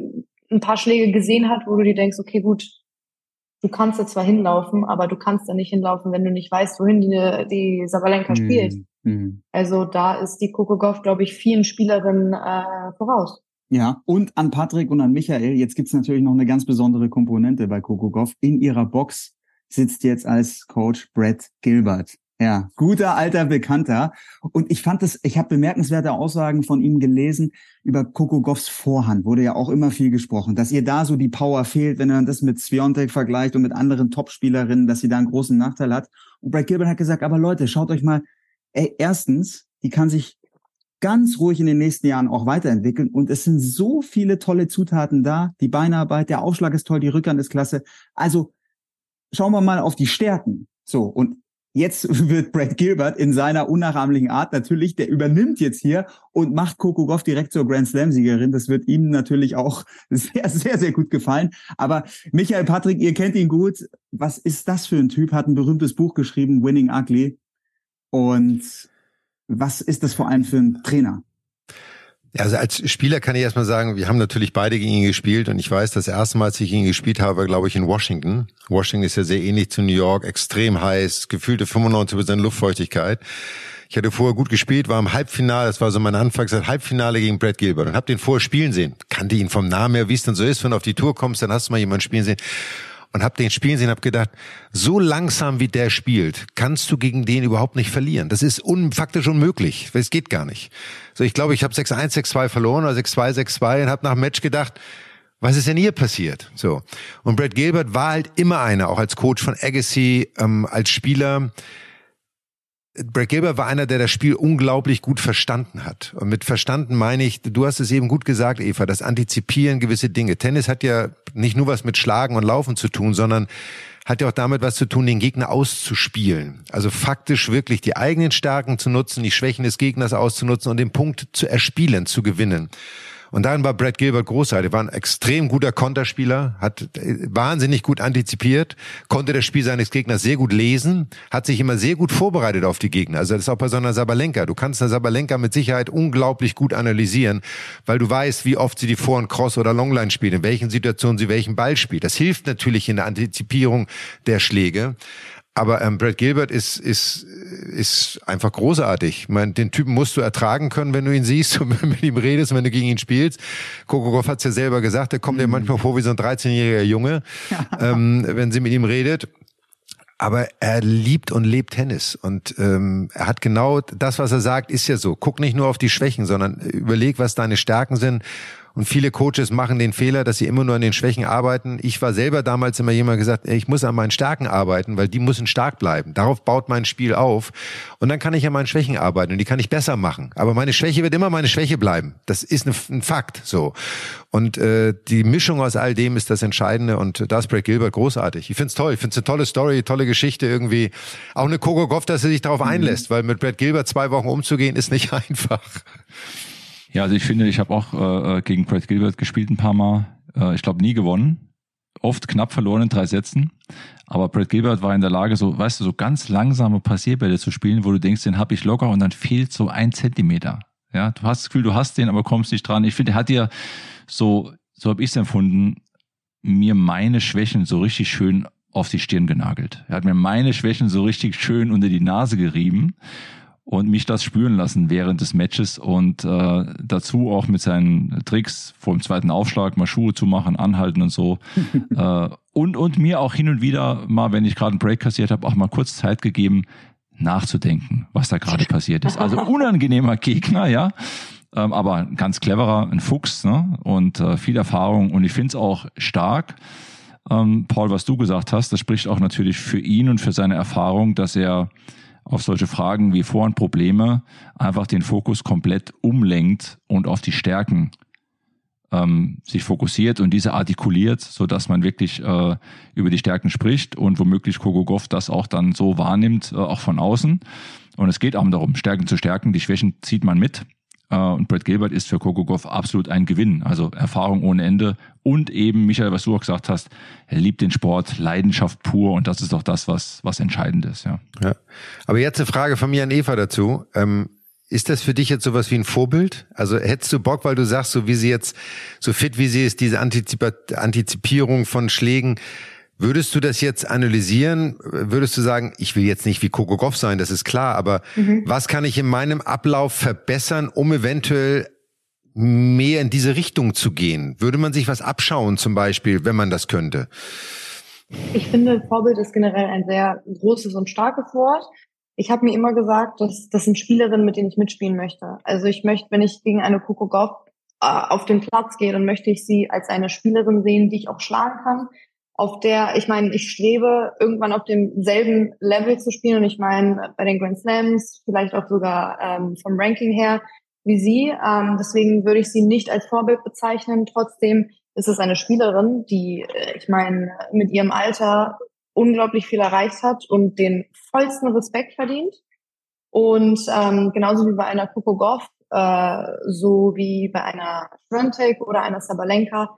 ein paar Schläge gesehen hat, wo du dir denkst, okay, gut, du kannst da zwar hinlaufen, aber du kannst da nicht hinlaufen, wenn du nicht weißt, wohin die, die Sabalenka mhm. spielt. Mhm. Also da ist die Kukugow, glaube ich, vielen Spielerinnen äh, voraus. Ja, und an Patrick und an Michael, jetzt gibt's natürlich noch eine ganz besondere Komponente bei Coco Goff. In ihrer Box sitzt jetzt als Coach Brett Gilbert. Ja, guter alter Bekannter. Und ich fand das, ich habe bemerkenswerte Aussagen von ihm gelesen über Coco Goffs Vorhand. Wurde ja auch immer viel gesprochen, dass ihr da so die Power fehlt, wenn man das mit Sviontek vergleicht und mit anderen Topspielerinnen, dass sie da einen großen Nachteil hat. Und Brett Gilbert hat gesagt, aber Leute, schaut euch mal, ey, erstens, die kann sich ganz ruhig in den nächsten Jahren auch weiterentwickeln. Und es sind so viele tolle Zutaten da. Die Beinarbeit, der Aufschlag ist toll, die Rückhand ist klasse. Also schauen wir mal auf die Stärken. So, und jetzt wird Brad Gilbert in seiner unnachahmlichen Art natürlich, der übernimmt jetzt hier und macht Coco Goff direkt zur Grand Slam-Siegerin. Das wird ihm natürlich auch sehr, sehr, sehr gut gefallen. Aber Michael Patrick, ihr kennt ihn gut. Was ist das für ein Typ? Hat ein berühmtes Buch geschrieben, Winning Ugly. Und was ist das vor allem für ein Trainer? Also als Spieler kann ich erstmal sagen, wir haben natürlich beide gegen ihn gespielt und ich weiß, das erste Mal, als ich gegen ihn gespielt habe, glaube ich in Washington. Washington ist ja sehr ähnlich zu New York, extrem heiß, gefühlte 95% Luftfeuchtigkeit. Ich hatte vorher gut gespielt, war im Halbfinale, das war so mein Anfangszeit, Halbfinale gegen Brad Gilbert und habe den vorher spielen sehen. Kannte ihn vom Namen her, wie es dann so ist, wenn du auf die Tour kommst, dann hast du mal jemanden spielen sehen und habe den spielen sehen, habe gedacht, so langsam wie der spielt, kannst du gegen den überhaupt nicht verlieren. Das ist un faktisch unmöglich. Es geht gar nicht. So, ich glaube, ich habe 6-1, 6-2 verloren oder 6-2, 6-2 und habe nach dem Match gedacht, was ist denn hier passiert? So. Und Brad Gilbert war halt immer einer, auch als Coach von Agassi, ähm, als Spieler, Brad Gilbert war einer, der das Spiel unglaublich gut verstanden hat. Und mit verstanden meine ich, du hast es eben gut gesagt, Eva, das Antizipieren gewisse Dinge. Tennis hat ja nicht nur was mit Schlagen und Laufen zu tun, sondern hat ja auch damit was zu tun, den Gegner auszuspielen. Also faktisch wirklich die eigenen Stärken zu nutzen, die Schwächen des Gegners auszunutzen und den Punkt zu erspielen, zu gewinnen. Und darin war Brad Gilbert großartig. War ein extrem guter Konterspieler, hat äh, wahnsinnig gut antizipiert, konnte das Spiel seines Gegners sehr gut lesen, hat sich immer sehr gut vorbereitet auf die Gegner. Also das ist auch bei so einer Sabalenka. Du kannst eine Sabalenka mit Sicherheit unglaublich gut analysieren, weil du weißt, wie oft sie die Vor- und Cross- oder Longline spielt, in welchen Situationen sie welchen Ball spielt. Das hilft natürlich in der Antizipierung der Schläge. Aber ähm, Brad Gilbert ist, ist, ist einfach großartig. Ich meine, den Typen musst du ertragen können, wenn du ihn siehst und mit ihm redest, wenn du gegen ihn spielst. Coco Goff hat's ja selber gesagt, der kommt mhm. dir manchmal vor wie so ein 13-jähriger Junge, ähm, wenn sie mit ihm redet. Aber er liebt und lebt Tennis. Und ähm, er hat genau das, was er sagt, ist ja so. Guck nicht nur auf die Schwächen, sondern überleg, was deine Stärken sind und viele Coaches machen den Fehler, dass sie immer nur an den Schwächen arbeiten. Ich war selber damals immer jemand gesagt, ich muss an meinen Stärken arbeiten, weil die müssen stark bleiben. Darauf baut mein Spiel auf. Und dann kann ich an meinen Schwächen arbeiten und die kann ich besser machen. Aber meine Schwäche wird immer meine Schwäche bleiben. Das ist ein Fakt so. Und äh, die Mischung aus all dem ist das Entscheidende. Und da ist Brad Gilbert großartig. Ich find's toll. Ich find's eine tolle Story, tolle Geschichte irgendwie. Auch eine Coco Goff, dass er sich darauf mhm. einlässt, weil mit Brad Gilbert zwei Wochen umzugehen, ist nicht einfach. Ja, also ich finde, ich habe auch äh, äh, gegen Brad Gilbert gespielt ein paar Mal. Äh, ich glaube nie gewonnen. Oft knapp verloren in drei Sätzen. Aber Brad Gilbert war in der Lage, so, weißt du, so ganz langsame Passierbälle zu spielen, wo du denkst, den habe ich locker und dann fehlt so ein Zentimeter. Ja, du hast das Gefühl, du hast den, aber kommst nicht dran. Ich finde, er hat dir so, so habe ich es empfunden, mir meine Schwächen so richtig schön auf die Stirn genagelt. Er hat mir meine Schwächen so richtig schön unter die Nase gerieben und mich das spüren lassen während des Matches und äh, dazu auch mit seinen Tricks vor dem zweiten Aufschlag mal Schuhe zu machen, anhalten und so. äh, und, und mir auch hin und wieder mal, wenn ich gerade einen Break kassiert habe, auch mal kurz Zeit gegeben, nachzudenken, was da gerade passiert ist. Also unangenehmer Gegner, ja. Ähm, aber ein ganz cleverer, ein Fuchs ne? und äh, viel Erfahrung. Und ich finde es auch stark, ähm, Paul, was du gesagt hast, das spricht auch natürlich für ihn und für seine Erfahrung, dass er auf solche Fragen wie Vor- und Probleme einfach den Fokus komplett umlenkt und auf die Stärken ähm, sich fokussiert und diese artikuliert, so dass man wirklich äh, über die Stärken spricht und womöglich Kogogov das auch dann so wahrnimmt, äh, auch von außen. Und es geht auch darum, Stärken zu stärken, die Schwächen zieht man mit. Äh, und Brett Gilbert ist für Kokogov absolut ein Gewinn. Also Erfahrung ohne Ende. Und eben, Michael, was du auch gesagt hast, er liebt den Sport, Leidenschaft pur. Und das ist doch das, was, was entscheidend ist. Ja. ja. Aber jetzt eine Frage von mir an Eva dazu. Ähm ist das für dich jetzt sowas wie ein Vorbild? Also hättest du Bock, weil du sagst, so wie sie jetzt, so fit wie sie ist, diese Antizipierung von Schlägen, Würdest du das jetzt analysieren? Würdest du sagen, ich will jetzt nicht wie Coco Goff sein, das ist klar, aber mhm. was kann ich in meinem Ablauf verbessern, um eventuell mehr in diese Richtung zu gehen? Würde man sich was abschauen zum Beispiel, wenn man das könnte? Ich finde, Vorbild ist generell ein sehr großes und starkes Wort. Ich habe mir immer gesagt, dass das sind Spielerinnen, mit denen ich mitspielen möchte. Also ich möchte, wenn ich gegen eine Coco Goff äh, auf den Platz gehe, dann möchte ich sie als eine Spielerin sehen, die ich auch schlagen kann, auf der, ich meine, ich strebe irgendwann auf demselben Level zu spielen und ich meine, bei den Grand Slams, vielleicht auch sogar ähm, vom Ranking her, wie sie. Ähm, deswegen würde ich sie nicht als Vorbild bezeichnen. Trotzdem ist es eine Spielerin, die, äh, ich meine, mit ihrem Alter unglaublich viel erreicht hat und den vollsten Respekt verdient. Und ähm, genauso wie bei einer Coco Goff, äh, so wie bei einer Frontek oder einer Sabalenka,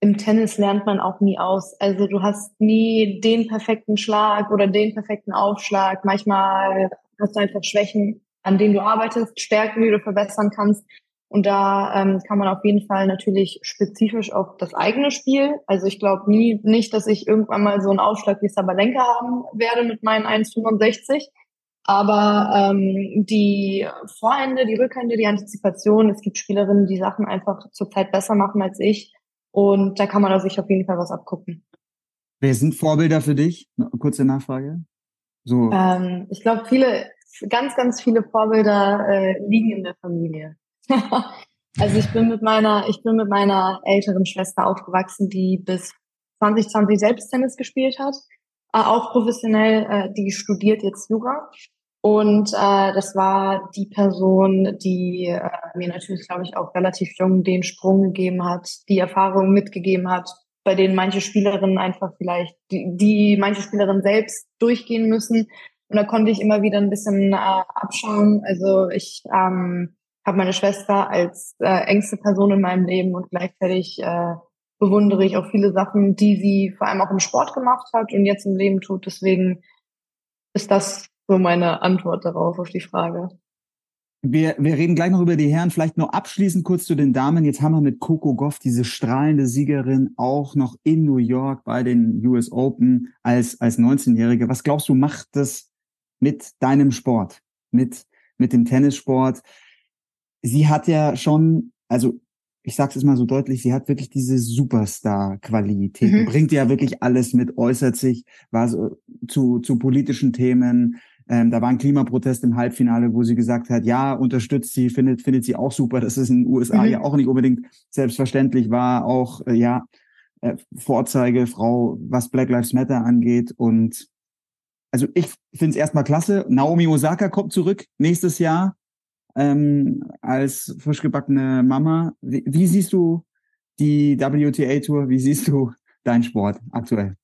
im Tennis lernt man auch nie aus. Also du hast nie den perfekten Schlag oder den perfekten Aufschlag. Manchmal hast du einfach Schwächen, an denen du arbeitest, Stärken, die du verbessern kannst. Und da ähm, kann man auf jeden Fall natürlich spezifisch auf das eigene Spiel. Also ich glaube nie nicht, dass ich irgendwann mal so einen Aufschlag wie Sabalenka haben werde mit meinen 1,65. Aber ähm, die Vorhände, die Rückhände, die Antizipation, es gibt Spielerinnen, die Sachen einfach zurzeit besser machen als ich. Und da kann man sich auf jeden Fall was abgucken. Wer sind Vorbilder für dich? Kurze Nachfrage. So. Ähm, ich glaube, viele, ganz, ganz viele Vorbilder äh, liegen in der Familie. also ich bin mit meiner, ich bin mit meiner älteren Schwester aufgewachsen, die bis 2020 selbst Tennis gespielt hat, äh, auch professionell, äh, die studiert jetzt Jura. Und äh, das war die Person, die äh, mir natürlich, glaube ich, auch relativ jung den Sprung gegeben hat, die Erfahrung mitgegeben hat, bei denen manche Spielerinnen einfach vielleicht, die, die manche Spielerinnen selbst durchgehen müssen. Und da konnte ich immer wieder ein bisschen äh, abschauen. Also ich ähm, habe meine Schwester als äh, engste Person in meinem Leben und gleichzeitig äh, bewundere ich auch viele Sachen, die sie vor allem auch im Sport gemacht hat und jetzt im Leben tut. Deswegen ist das so meine Antwort darauf, auf die Frage. Wir, wir reden gleich noch über die Herren. Vielleicht nur abschließend kurz zu den Damen. Jetzt haben wir mit Coco Goff diese strahlende Siegerin auch noch in New York bei den US Open als, als 19-Jährige. Was glaubst du, macht das mit deinem Sport, mit, mit dem Tennissport? sie hat ja schon, also ich sage es mal so deutlich, sie hat wirklich diese Superstar-Qualität, mhm. bringt ja wirklich alles mit, äußert sich war so, zu, zu politischen Themen. Ähm, da war ein Klimaprotest im Halbfinale, wo sie gesagt hat, ja, unterstützt sie, findet, findet sie auch super. Das ist in den USA mhm. ja auch nicht unbedingt selbstverständlich, war auch, äh, ja, äh, Vorzeigefrau, was Black Lives Matter angeht. Und also ich finde es erstmal klasse. Naomi Osaka kommt zurück nächstes Jahr ähm, als frisch gebackene Mama. Wie, wie siehst du die WTA-Tour? Wie siehst du deinen Sport aktuell?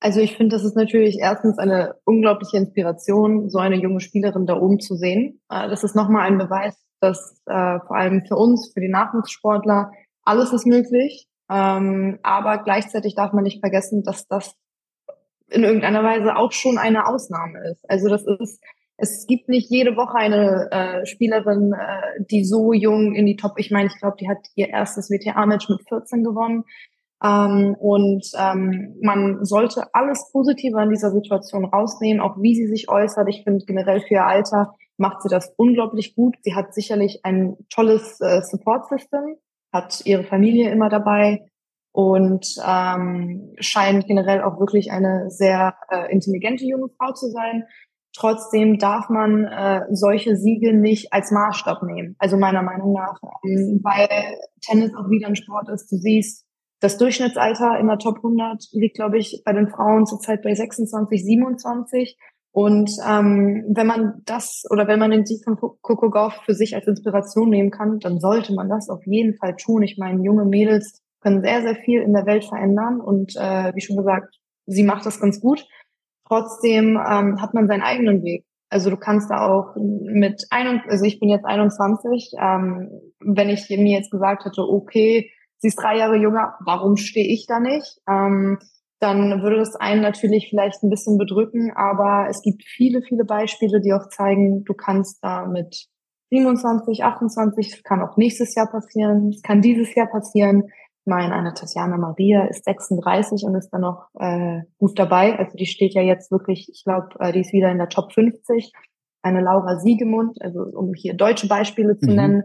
Also ich finde, das ist natürlich erstens eine unglaubliche Inspiration, so eine junge Spielerin da oben zu sehen. Äh, das ist nochmal ein Beweis, dass äh, vor allem für uns, für die Nachwuchssportler, alles ist möglich. Ähm, aber gleichzeitig darf man nicht vergessen, dass das in irgendeiner Weise auch schon eine Ausnahme ist. Also das ist es gibt nicht jede Woche eine äh, Spielerin, die so jung in die Top, ich meine, ich glaube, die hat ihr erstes WTA-Match mit 14 gewonnen. Ähm, und ähm, man sollte alles Positive an dieser Situation rausnehmen, auch wie sie sich äußert. Ich finde generell für ihr Alter macht sie das unglaublich gut. Sie hat sicherlich ein tolles äh, Support-System, hat ihre Familie immer dabei und ähm, scheint generell auch wirklich eine sehr äh, intelligente junge Frau zu sein. Trotzdem darf man äh, solche Siege nicht als Maßstab nehmen. Also meiner Meinung nach, ähm, weil Tennis auch wieder ein Sport ist. Du siehst, das Durchschnittsalter in der Top 100 liegt, glaube ich, bei den Frauen zurzeit bei 26, 27. Und ähm, wenn man das oder wenn man den Sieg von Coco Gauff für sich als Inspiration nehmen kann, dann sollte man das auf jeden Fall tun. Ich meine, junge Mädels können sehr, sehr viel in der Welt verändern und äh, wie schon gesagt, sie macht das ganz gut. Trotzdem ähm, hat man seinen eigenen Weg. Also du kannst da auch mit ein, also ich bin jetzt 21, ähm, wenn ich mir jetzt gesagt hätte, okay, sie ist drei Jahre jünger, warum stehe ich da nicht? Ähm, dann würde das einen natürlich vielleicht ein bisschen bedrücken, aber es gibt viele, viele Beispiele, die auch zeigen, du kannst da mit 27, 28, kann auch nächstes Jahr passieren, es kann dieses Jahr passieren, meine, eine Tatjana Maria ist 36 und ist dann noch äh, gut dabei. Also die steht ja jetzt wirklich, ich glaube, äh, die ist wieder in der Top 50. Eine Laura Siegemund, also um hier deutsche Beispiele zu mhm. nennen,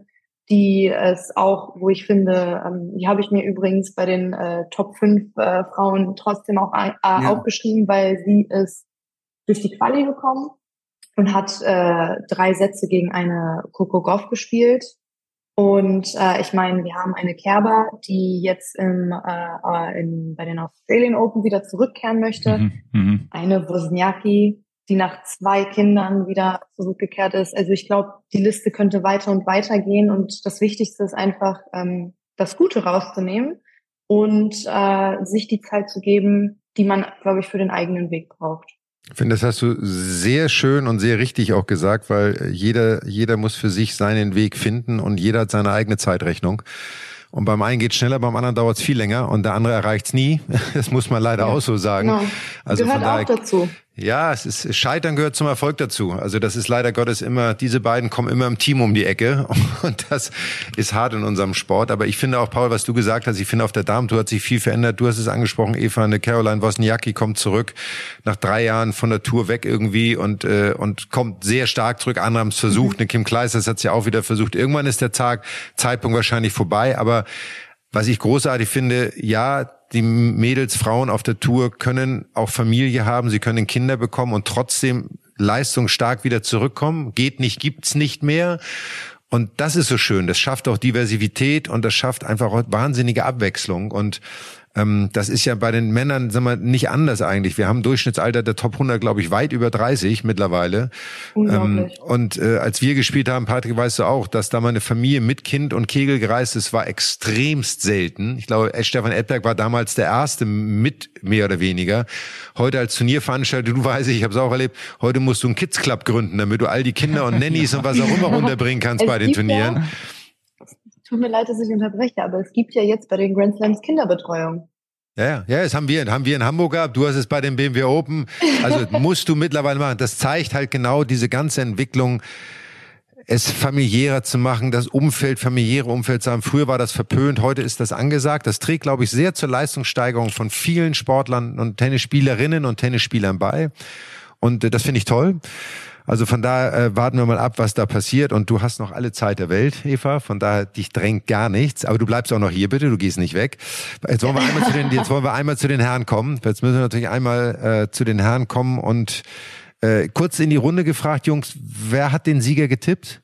die es auch, wo ich finde, ähm, die habe ich mir übrigens bei den äh, Top 5 äh, Frauen trotzdem auch äh, ja. aufgeschrieben, weil sie ist durch die Quali gekommen und hat äh, drei Sätze gegen eine Coco Goff gespielt und äh, ich meine, wir haben eine Kerber, die jetzt im, äh, in, bei den Australian Open wieder zurückkehren möchte. Mhm, mh. Eine Wozniacki, die nach zwei Kindern wieder zurückgekehrt ist. Also ich glaube, die Liste könnte weiter und weiter gehen und das Wichtigste ist einfach, ähm, das Gute rauszunehmen und äh, sich die Zeit zu geben, die man, glaube ich, für den eigenen Weg braucht. Ich finde, das hast du sehr schön und sehr richtig auch gesagt, weil jeder, jeder muss für sich seinen Weg finden und jeder hat seine eigene Zeitrechnung. Und beim einen geht schneller, beim anderen dauert es viel länger und der andere erreicht es nie. Das muss man leider ja, auch so sagen. Genau. Also Gehört von daher, auch dazu. Ja, es ist Scheitern gehört zum Erfolg dazu. Also das ist leider Gottes immer, diese beiden kommen immer im Team um die Ecke und das ist hart in unserem Sport. Aber ich finde auch, Paul, was du gesagt hast, ich finde auf der Damentour hat sich viel verändert. Du hast es angesprochen, Eva, eine Caroline Wozniacki kommt zurück nach drei Jahren von der Tour weg irgendwie und äh, und kommt sehr stark zurück. Andere haben es versucht, mhm. eine Kim Kleisters hat es ja auch wieder versucht. Irgendwann ist der Tag, Zeitpunkt wahrscheinlich vorbei. Aber was ich großartig finde, ja, die Mädels, Frauen auf der Tour können auch Familie haben, sie können Kinder bekommen und trotzdem leistungsstark wieder zurückkommen. Geht nicht, gibt's nicht mehr. Und das ist so schön. Das schafft auch Diversität und das schafft einfach wahnsinnige Abwechslung. Und ähm, das ist ja bei den Männern sagen wir, nicht anders eigentlich. Wir haben Durchschnittsalter der Top 100, glaube ich, weit über 30 mittlerweile. Ähm, und äh, als wir gespielt haben, Patrick, weißt du auch, dass da mal eine Familie mit Kind und Kegel gereist ist, war extremst selten. Ich glaube, Stefan Edberg war damals der Erste mit, mehr oder weniger. Heute als Turnierveranstalter, du weißt, ich habe es auch erlebt, heute musst du einen Kids Club gründen, damit du all die Kinder und Nannies und was auch immer runterbringen kannst bei den Turnieren. Ja tut mir leid, dass ich unterbreche, aber es gibt ja jetzt bei den Grand Slams Kinderbetreuung. Ja, ja, das haben wir, haben wir in Hamburg gehabt. Du hast es bei dem BMW Open. Also musst du mittlerweile machen. Das zeigt halt genau diese ganze Entwicklung, es familiärer zu machen, das Umfeld, familiäre Umfeld zu haben. Früher war das verpönt, heute ist das angesagt. Das trägt, glaube ich, sehr zur Leistungssteigerung von vielen Sportlern und Tennisspielerinnen und Tennisspielern bei. Und äh, das finde ich toll. Also von daher äh, warten wir mal ab, was da passiert. Und du hast noch alle Zeit der Welt, Eva. Von daher dich drängt gar nichts. Aber du bleibst auch noch hier, bitte. Du gehst nicht weg. Jetzt wollen wir einmal zu den, jetzt wollen wir einmal zu den Herren kommen. Jetzt müssen wir natürlich einmal äh, zu den Herren kommen und äh, kurz in die Runde gefragt, Jungs, wer hat den Sieger getippt?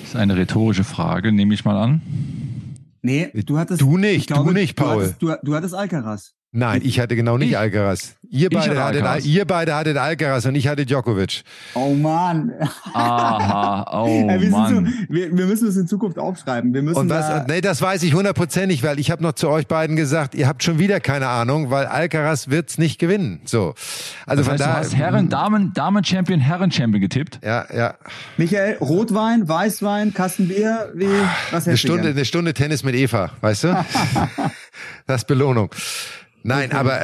Das ist eine rhetorische Frage, nehme ich mal an. Nee, du hattest. Du nicht, glaube, du nicht, Paul. Du hattest, du, du hattest Alcaraz. Nein, ich hatte genau nicht ich, Alcaraz. Ihr beide, hatte hattet, Alcaraz. ihr beide hattet Alcaraz und ich hatte Djokovic. Oh Mann. Aha, oh ja, wir Mann. So, wir, wir, müssen es in Zukunft aufschreiben. Wir müssen und was, da nee, das weiß ich hundertprozentig, weil ich habe noch zu euch beiden gesagt, ihr habt schon wieder keine Ahnung, weil Alcaraz wird's nicht gewinnen. So. Also das heißt, von da, du hast Herren, Damen, Damen-Champion, Herren-Champion getippt? Ja, ja. Michael, Rotwein, Weißwein, Kastenbier, wie, was eine Stunde, eine Stunde Tennis mit Eva, weißt du? das ist Belohnung. Nein, aber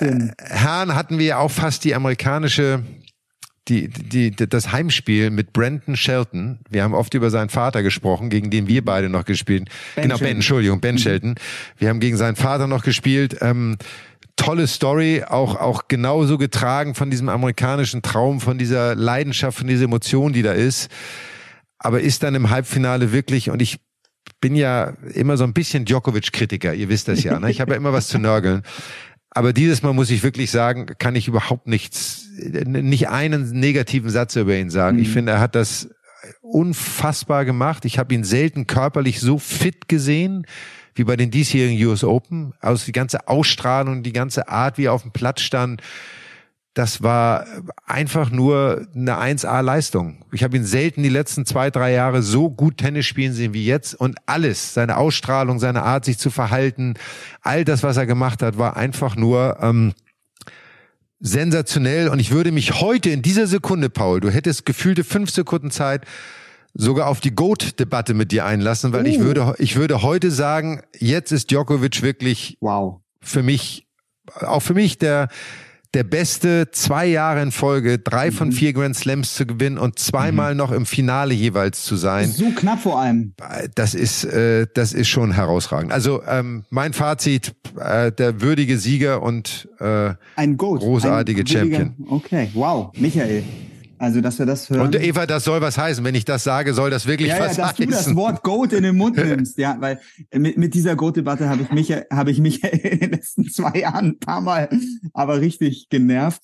ähm, Herrn hatten wir ja auch fast die amerikanische die, die, das Heimspiel mit Brandon Shelton. Wir haben oft über seinen Vater gesprochen, gegen den wir beide noch gespielt. Ben genau, Shelton. Ben, Entschuldigung, Ben. Shelton. Wir haben gegen seinen Vater noch gespielt. Ähm, tolle Story, auch, auch genauso getragen von diesem amerikanischen Traum, von dieser Leidenschaft, von dieser Emotion, die da ist. Aber ist dann im Halbfinale wirklich, und ich bin ja immer so ein bisschen Djokovic-Kritiker, ihr wisst das ja. Ne? Ich habe ja immer was zu nörgeln. Aber dieses Mal muss ich wirklich sagen, kann ich überhaupt nichts, nicht einen negativen Satz über ihn sagen. Mhm. Ich finde, er hat das unfassbar gemacht. Ich habe ihn selten körperlich so fit gesehen wie bei den diesjährigen US Open. Also die ganze Ausstrahlung, die ganze Art, wie er auf dem Platz stand das war einfach nur eine 1A-Leistung. Ich habe ihn selten die letzten zwei, drei Jahre so gut Tennis spielen sehen wie jetzt. Und alles, seine Ausstrahlung, seine Art, sich zu verhalten, all das, was er gemacht hat, war einfach nur ähm, sensationell. Und ich würde mich heute in dieser Sekunde, Paul, du hättest gefühlte fünf Sekunden Zeit, sogar auf die Goat-Debatte mit dir einlassen, weil uh. ich würde, ich würde heute sagen, jetzt ist Djokovic wirklich wow. für mich, auch für mich der der Beste, zwei Jahre in Folge, drei von mhm. vier Grand Slams zu gewinnen und zweimal mhm. noch im Finale jeweils zu sein. So knapp vor allem. Das ist, äh, das ist schon herausragend. Also ähm, mein Fazit, äh, der würdige Sieger und äh, ein Goat, großartige ein Champion. Okay, wow, Michael. Also, dass wir das hören. Und Eva, das soll was heißen. Wenn ich das sage, soll das wirklich ja, was ja, dass heißen. dass du das Wort Goat in den Mund nimmst. Ja, weil mit, mit dieser Goat-Debatte habe ich mich, habe ich mich in den letzten zwei Jahren ein paar Mal aber richtig genervt.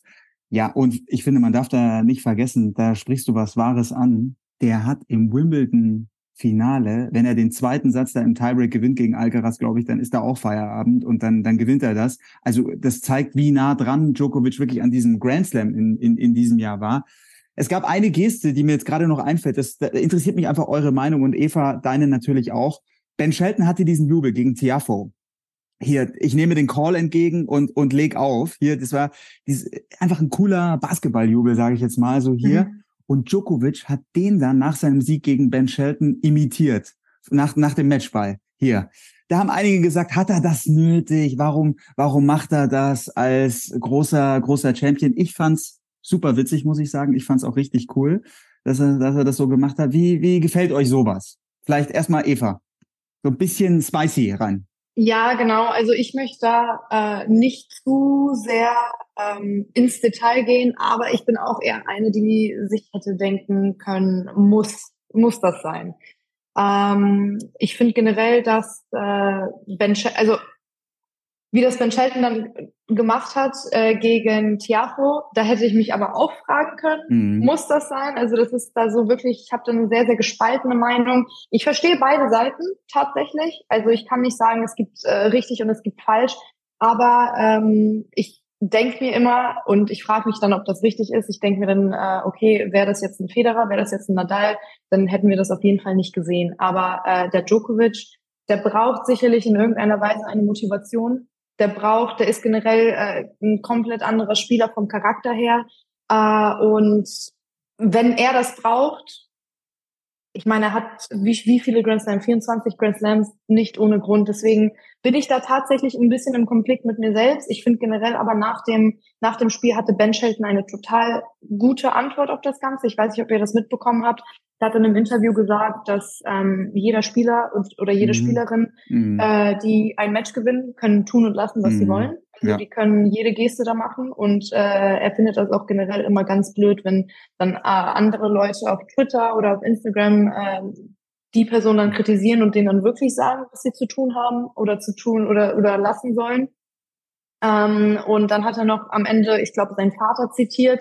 Ja, und ich finde, man darf da nicht vergessen, da sprichst du was Wahres an. Der hat im Wimbledon Finale, wenn er den zweiten Satz da im Tiebreak gewinnt gegen Alcaraz, glaube ich, dann ist da auch Feierabend und dann, dann gewinnt er das. Also das zeigt, wie nah dran Djokovic wirklich an diesem Grand Slam in, in, in diesem Jahr war. Es gab eine Geste, die mir jetzt gerade noch einfällt. Das, das interessiert mich einfach eure Meinung und Eva, deine natürlich auch. Ben Shelton hatte diesen Jubel gegen Tiafo. Hier, ich nehme den Call entgegen und, und leg auf. Hier, das war dieses, einfach ein cooler Basketballjubel, sage ich jetzt mal so hier. Mhm. Und Djokovic hat den dann nach seinem Sieg gegen Ben Shelton imitiert. Nach, nach dem Matchball. Hier. Da haben einige gesagt, hat er das nötig? Warum, warum macht er das als großer, großer Champion? Ich fand's super witzig, muss ich sagen. Ich fand's auch richtig cool, dass er, dass er das so gemacht hat. Wie, wie gefällt euch sowas? Vielleicht erstmal Eva. So ein bisschen spicy rein. Ja, genau. Also ich möchte da äh, nicht zu sehr ähm, ins Detail gehen, aber ich bin auch eher eine, die sich hätte denken können, muss, muss das sein. Ähm, ich finde generell, dass äh, Ben, also wie das Ben Shelton dann gemacht hat äh, gegen Tiafo, da hätte ich mich aber auch fragen können, mhm. muss das sein? Also das ist da so wirklich, ich habe da eine sehr, sehr gespaltene Meinung. Ich verstehe beide Seiten tatsächlich. Also ich kann nicht sagen, es gibt äh, richtig und es gibt falsch, aber ähm, ich denke mir immer und ich frage mich dann, ob das richtig ist. Ich denke mir dann, äh, okay, wäre das jetzt ein Federer, wäre das jetzt ein Nadal, dann hätten wir das auf jeden Fall nicht gesehen. Aber äh, der Djokovic, der braucht sicherlich in irgendeiner Weise eine Motivation der braucht, der ist generell äh, ein komplett anderer Spieler vom Charakter her. Äh, und wenn er das braucht, ich meine, er hat wie, wie viele Grand Slams? 24 Grand Slams nicht ohne Grund. Deswegen bin ich da tatsächlich ein bisschen im Konflikt mit mir selbst. Ich finde generell aber nach dem, nach dem Spiel hatte Ben Shelton eine total gute Antwort auf das Ganze. Ich weiß nicht, ob ihr das mitbekommen habt. Er hat in einem Interview gesagt, dass ähm, jeder Spieler und, oder jede mhm. Spielerin, mhm. Äh, die ein Match gewinnen, können tun und lassen, was mhm. sie wollen. Ja. die können jede Geste da machen und äh, er findet das auch generell immer ganz blöd, wenn dann äh, andere Leute auf Twitter oder auf Instagram äh, die Person dann kritisieren und denen dann wirklich sagen, was sie zu tun haben oder zu tun oder, oder lassen sollen. Ähm, und dann hat er noch am Ende, ich glaube, seinen Vater zitiert,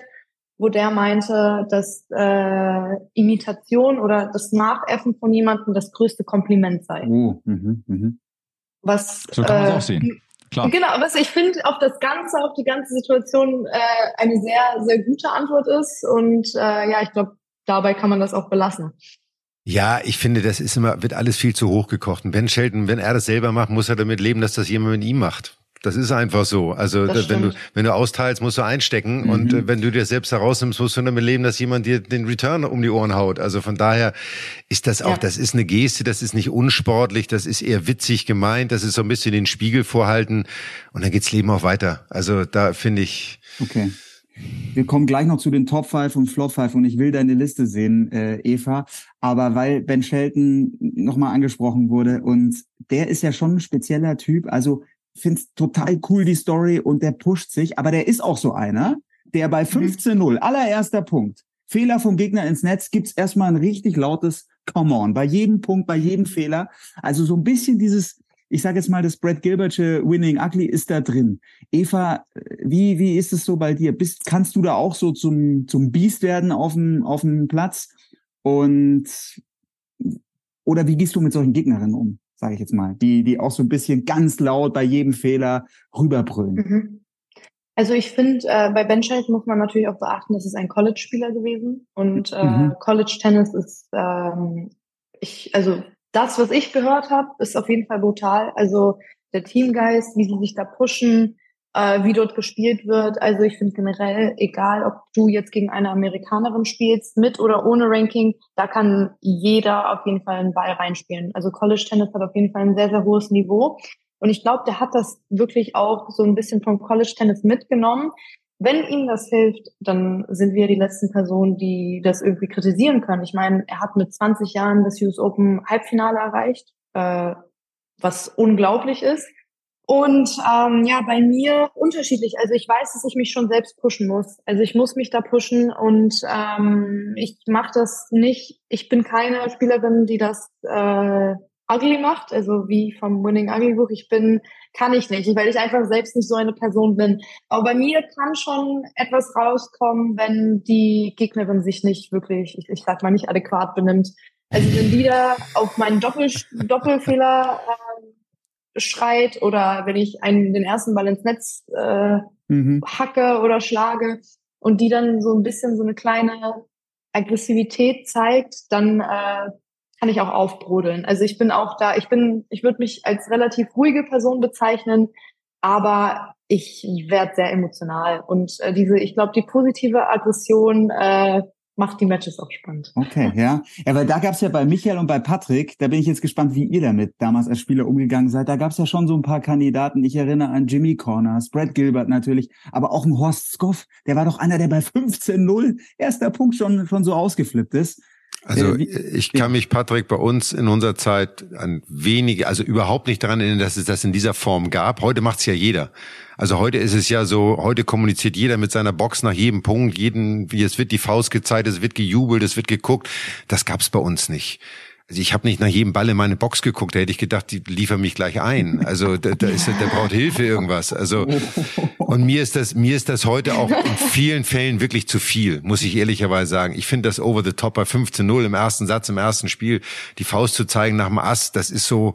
wo der meinte, dass äh, Imitation oder das Nachäffen von jemandem das größte Kompliment sei. Oh, mh, mh. Was, so kann man es äh, auch sehen. Klar. Genau, was ich finde, auf das Ganze, auf die ganze Situation äh, eine sehr, sehr gute Antwort ist. Und äh, ja, ich glaube, dabei kann man das auch belassen. Ja, ich finde, das ist immer, wird alles viel zu hoch gekocht. Und Ben Shelton, wenn er das selber macht, muss er damit leben, dass das jemand mit ihm macht. Das ist einfach so. Also das wenn du wenn du austeilst, musst du einstecken mhm. und äh, wenn du dir selbst herausnimmst, musst du damit leben, dass jemand dir den Return um die Ohren haut. Also von daher ist das auch, ja. das ist eine Geste, das ist nicht unsportlich, das ist eher witzig gemeint, das ist so ein bisschen den Spiegel vorhalten und dann geht's Leben auch weiter. Also da finde ich. Okay. Wir kommen gleich noch zu den Top 5 und Flop 5 und ich will deine Liste sehen, äh, Eva. Aber weil Ben Shelton nochmal angesprochen wurde und der ist ja schon ein spezieller Typ. Also finde total cool die Story und der pusht sich, aber der ist auch so einer, der bei 15-0, mhm. allererster Punkt, Fehler vom Gegner ins Netz, gibt's erstmal ein richtig lautes Come on, bei jedem Punkt, bei jedem Fehler. Also so ein bisschen dieses, ich sage jetzt mal, das Brad Gilbertsche Winning Ugly ist da drin. Eva, wie, wie ist es so bei dir? Bist, kannst du da auch so zum, zum Biest werden auf dem, auf dem Platz? Und, oder wie gehst du mit solchen Gegnerinnen um? Sage ich jetzt mal, die, die auch so ein bisschen ganz laut bei jedem Fehler rüberbrüllen. Mhm. Also ich finde, äh, bei Ben Shelton muss man natürlich auch beachten, das ist ein College-Spieler gewesen und äh, mhm. College-Tennis ist, ähm, ich, also das, was ich gehört habe, ist auf jeden Fall brutal. Also der Teamgeist, wie sie sich da pushen, äh, wie dort gespielt wird. Also ich finde generell, egal ob du jetzt gegen eine Amerikanerin spielst, mit oder ohne Ranking, da kann jeder auf jeden Fall einen Ball reinspielen. Also College Tennis hat auf jeden Fall ein sehr, sehr hohes Niveau. Und ich glaube, der hat das wirklich auch so ein bisschen vom College Tennis mitgenommen. Wenn ihm das hilft, dann sind wir die letzten Personen, die das irgendwie kritisieren können. Ich meine, er hat mit 20 Jahren das US Open Halbfinale erreicht, äh, was unglaublich ist. Und ähm, ja, bei mir unterschiedlich. Also ich weiß, dass ich mich schon selbst pushen muss. Also ich muss mich da pushen und ähm, ich mache das nicht. Ich bin keine Spielerin, die das äh, ugly macht, also wie vom Winning Ugly Book. Ich bin, kann ich nicht, weil ich einfach selbst nicht so eine Person bin. Aber bei mir kann schon etwas rauskommen, wenn die Gegnerin sich nicht wirklich, ich, ich sag mal, nicht adäquat benimmt. Also wenn die da auf meinen Doppel Doppelfehler äh, schreit oder wenn ich einen, den ersten Ball ins Netz äh, mhm. hacke oder schlage und die dann so ein bisschen so eine kleine Aggressivität zeigt, dann äh, kann ich auch aufbrodeln. Also ich bin auch da, ich bin, ich würde mich als relativ ruhige Person bezeichnen, aber ich werde sehr emotional. Und äh, diese, ich glaube, die positive Aggression äh, macht die Matches auch spannend. Okay, ja. Ja, weil da gab es ja bei Michael und bei Patrick, da bin ich jetzt gespannt, wie ihr damit damals als Spieler umgegangen seid. Da gab es ja schon so ein paar Kandidaten. Ich erinnere an Jimmy Corners, Brad Gilbert natürlich, aber auch ein Horst Skoff, der war doch einer, der bei 15-0 erster Punkt schon, schon so ausgeflippt ist. Also äh, ich kann mich, Patrick, bei uns in unserer Zeit an wenige, also überhaupt nicht daran erinnern, dass es das in dieser Form gab. Heute macht's ja jeder. Also heute ist es ja so, heute kommuniziert jeder mit seiner Box nach jedem Punkt, jeden, es wird die Faust gezeigt, es wird gejubelt, es wird geguckt. Das gab's bei uns nicht. Also ich habe nicht nach jedem Ball in meine Box geguckt, da hätte ich gedacht, die liefern mich gleich ein. Also da, da ist, der braucht Hilfe irgendwas. Also und mir ist das, mir ist das heute auch in vielen Fällen wirklich zu viel, muss ich ehrlicherweise sagen. Ich finde das Over the Top bei 15-0 im ersten Satz, im ersten Spiel, die Faust zu zeigen nach dem Ass, das ist so,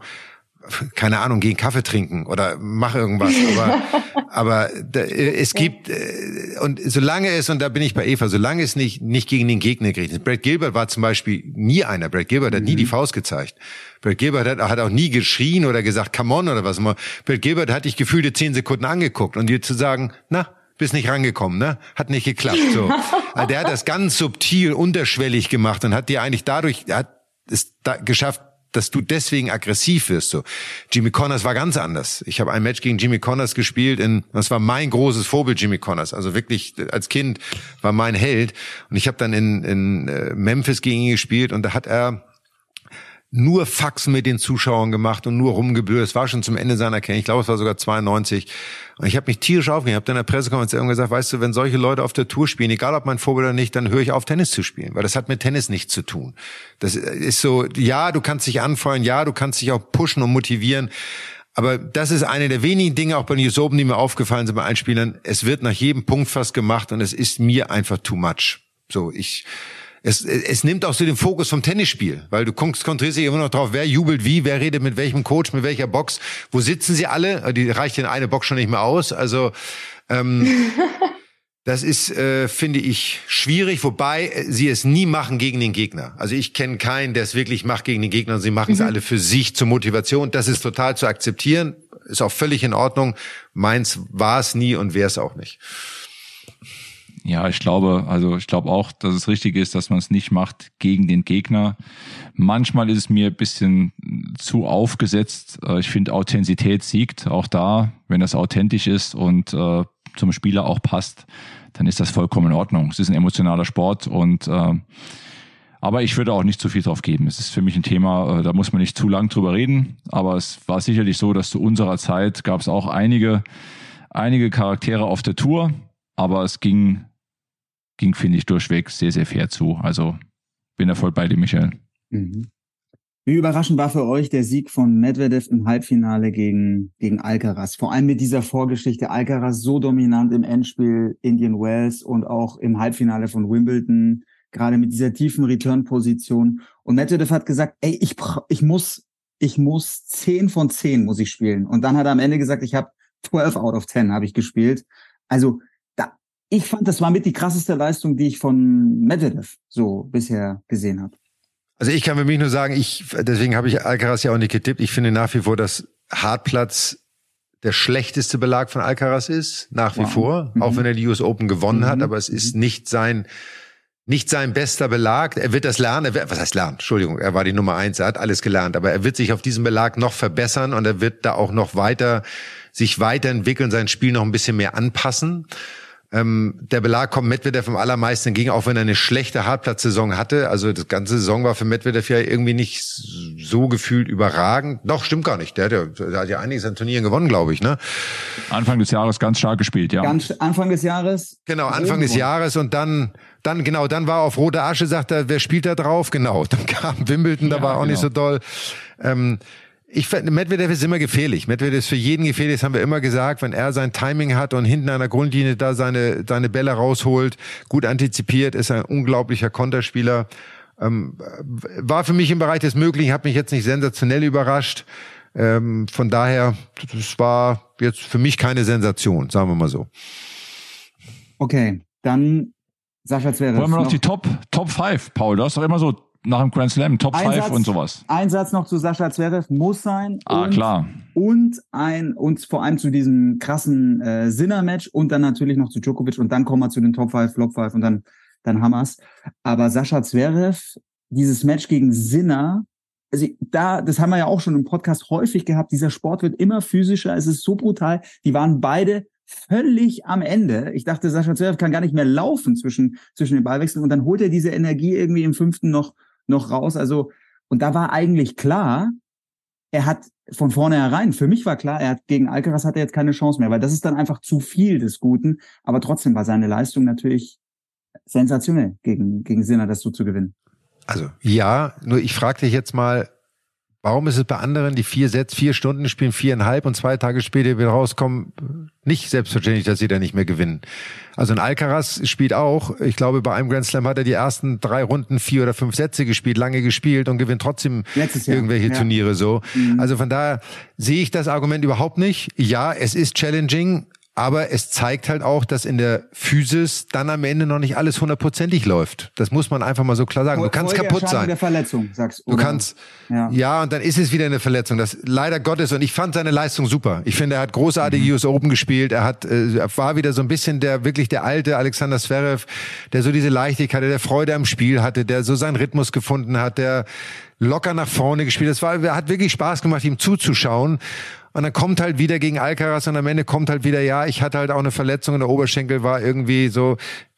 keine Ahnung, geh einen Kaffee trinken oder mach irgendwas. Aber, aber da, es gibt, äh, und solange es, und da bin ich bei Eva, solange es nicht, nicht gegen den Gegner gerichtet ist. Brad Gilbert war zum Beispiel nie einer. Brad Gilbert hat mhm. nie die Faust gezeigt. Brad Gilbert hat, hat auch nie geschrien oder gesagt, come on oder was immer. Brad Gilbert hat dich gefühlte zehn Sekunden angeguckt und dir zu sagen, na, bist nicht rangekommen, ne? Hat nicht geklappt, so. Also der hat das ganz subtil, unterschwellig gemacht und hat dir eigentlich dadurch, hat es da geschafft, dass du deswegen aggressiv wirst. So. Jimmy Connors war ganz anders. Ich habe ein Match gegen Jimmy Connors gespielt. In, das war mein großes Vorbild, Jimmy Connors. Also wirklich als Kind war mein Held. Und ich habe dann in, in äh, Memphis gegen ihn gespielt und da hat er nur Faxen mit den Zuschauern gemacht und nur rumgebührt. Es war schon zum Ende seiner Karriere. Ich glaube, es war sogar 92. Und ich habe mich tierisch aufgeregt. Ich habe dann in der Pressekonferenz irgendwann gesagt, weißt du, wenn solche Leute auf der Tour spielen, egal ob mein Vorbild oder nicht, dann höre ich auf, Tennis zu spielen. Weil das hat mit Tennis nichts zu tun. Das ist so, ja, du kannst dich anfeuern, ja, du kannst dich auch pushen und motivieren. Aber das ist eine der wenigen Dinge auch bei News Open, die mir aufgefallen sind bei Einspielern. Es wird nach jedem Punkt fast gemacht und es ist mir einfach too much. So, ich, es, es nimmt auch so den Fokus vom Tennisspiel, weil du konzentrierst dich immer noch drauf, wer jubelt wie, wer redet mit welchem Coach, mit welcher Box, wo sitzen sie alle? Die reicht in eine Box schon nicht mehr aus. Also ähm, das ist, äh, finde ich, schwierig, wobei äh, sie es nie machen gegen den Gegner. Also ich kenne keinen, der es wirklich macht gegen den Gegner. Sie machen es mhm. alle für sich zur Motivation. Das ist total zu akzeptieren, ist auch völlig in Ordnung. Meins war es nie und wäre es auch nicht. Ja, ich glaube, also ich glaube auch, dass es richtig ist, dass man es nicht macht gegen den Gegner. Manchmal ist es mir ein bisschen zu aufgesetzt. Äh, ich finde, Authentizität siegt auch da, wenn das authentisch ist und äh, zum Spieler auch passt, dann ist das vollkommen in Ordnung. Es ist ein emotionaler Sport und äh, aber ich würde auch nicht zu viel drauf geben. Es ist für mich ein Thema, äh, da muss man nicht zu lang drüber reden. Aber es war sicherlich so, dass zu unserer Zeit gab es auch einige, einige Charaktere auf der Tour, aber es ging ging, finde ich, durchweg sehr, sehr fair zu. Also bin da voll bei dir, Michael. Mhm. Wie überraschend war für euch der Sieg von Medvedev im Halbfinale gegen, gegen Alcaraz? Vor allem mit dieser Vorgeschichte. Alcaraz so dominant im Endspiel Indian Wells und auch im Halbfinale von Wimbledon, gerade mit dieser tiefen Return-Position. Und Medvedev hat gesagt, ey, ich, ich muss, ich muss 10 von 10 muss ich spielen. Und dann hat er am Ende gesagt, ich habe 12 out of 10 habe ich gespielt. Also ich fand, das war mit die krasseste Leistung, die ich von Medvedev so bisher gesehen habe. Also ich kann für mich nur sagen, ich, deswegen habe ich Alcaraz ja auch nicht getippt. Ich finde nach wie vor, dass Hartplatz der schlechteste Belag von Alcaraz ist, nach wie wow. vor, mhm. auch wenn er die US Open gewonnen mhm. hat, aber es ist mhm. nicht sein, nicht sein bester Belag. Er wird das lernen. Er wird, was heißt lernen? Entschuldigung, er war die Nummer eins. Er hat alles gelernt, aber er wird sich auf diesem Belag noch verbessern und er wird da auch noch weiter sich weiterentwickeln, sein Spiel noch ein bisschen mehr anpassen. Ähm, der Belag kommt Medvedev am allermeisten entgegen, auch wenn er eine schlechte Hartplatzsaison hatte. Also das ganze Saison war für Medvedev ja irgendwie nicht so gefühlt überragend. Noch stimmt gar nicht. Der hat ja, der hat ja einiges an Turnieren gewonnen, glaube ich. Ne? Anfang des Jahres ganz stark gespielt, ja. Ganz Anfang des Jahres. Genau, Anfang des Jahres und dann dann genau, dann war auf rote Asche, sagt er, wer spielt da drauf? Genau, dann kam Wimbledon, da ja, war auch genau. nicht so doll. Ähm, ich finde, Medvedev ist immer gefährlich. Medvedev ist für jeden gefährlich, das haben wir immer gesagt. Wenn er sein Timing hat und hinten an der Grundlinie da seine, seine Bälle rausholt, gut antizipiert, ist er ein unglaublicher Konterspieler. Ähm, war für mich im Bereich des Möglichen, hat mich jetzt nicht sensationell überrascht. Ähm, von daher, das war jetzt für mich keine Sensation, sagen wir mal so. Okay, dann Sascha Zverev. Wollen wir noch, noch die Top, Top 5, Paul? Du hast doch immer so nach dem Grand Slam, Top 5 und sowas. Ein Satz noch zu Sascha Zverev muss sein. Ah, und, klar. Und ein, und vor allem zu diesem krassen äh, Sinner-Match und dann natürlich noch zu Djokovic und dann kommen wir zu den Top 5, Flop 5 und dann, dann Hammers. Aber Sascha Zverev, dieses Match gegen Sinner, also da, das haben wir ja auch schon im Podcast häufig gehabt, dieser Sport wird immer physischer, es ist so brutal. Die waren beide völlig am Ende. Ich dachte, Sascha Zverev kann gar nicht mehr laufen zwischen, zwischen den Ballwechseln und dann holt er diese Energie irgendwie im fünften noch, noch raus. Also, und da war eigentlich klar, er hat von vornherein, für mich war klar, er hat gegen Alcaraz hat er jetzt keine Chance mehr, weil das ist dann einfach zu viel des Guten. Aber trotzdem war seine Leistung natürlich sensationell, gegen, gegen Sinner das so zu gewinnen. Also ja, nur ich frage dich jetzt mal, Warum ist es bei anderen, die vier Sätze, vier Stunden spielen, viereinhalb und zwei Tage später wieder rauskommen, nicht selbstverständlich, dass sie da nicht mehr gewinnen? Also ein Alcaraz spielt auch, ich glaube, bei einem Grand Slam hat er die ersten drei Runden vier oder fünf Sätze gespielt, lange gespielt und gewinnt trotzdem irgendwelche ja. Turniere so. Mhm. Also von daher sehe ich das Argument überhaupt nicht. Ja, es ist challenging, aber es zeigt halt auch, dass in der Physis dann am Ende noch nicht alles hundertprozentig läuft. Das muss man einfach mal so klar sagen. Du kannst kaputt sein. der Verletzung, sagst du. Du kannst, ja. ja, und dann ist es wieder eine Verletzung. Das leider Gottes. Und ich fand seine Leistung super. Ich finde, er hat großartige mhm. US Open gespielt. Er hat, äh, war wieder so ein bisschen der, wirklich der alte Alexander Zverev, der so diese Leichtigkeit, der Freude am Spiel hatte, der so seinen Rhythmus gefunden hat, der locker nach vorne gespielt. Das war, hat wirklich Spaß gemacht, ihm zuzuschauen. Und dann kommt halt wieder gegen Alcaraz und am Ende kommt halt wieder, ja, ich hatte halt auch eine Verletzung und der Oberschenkel war irgendwie so,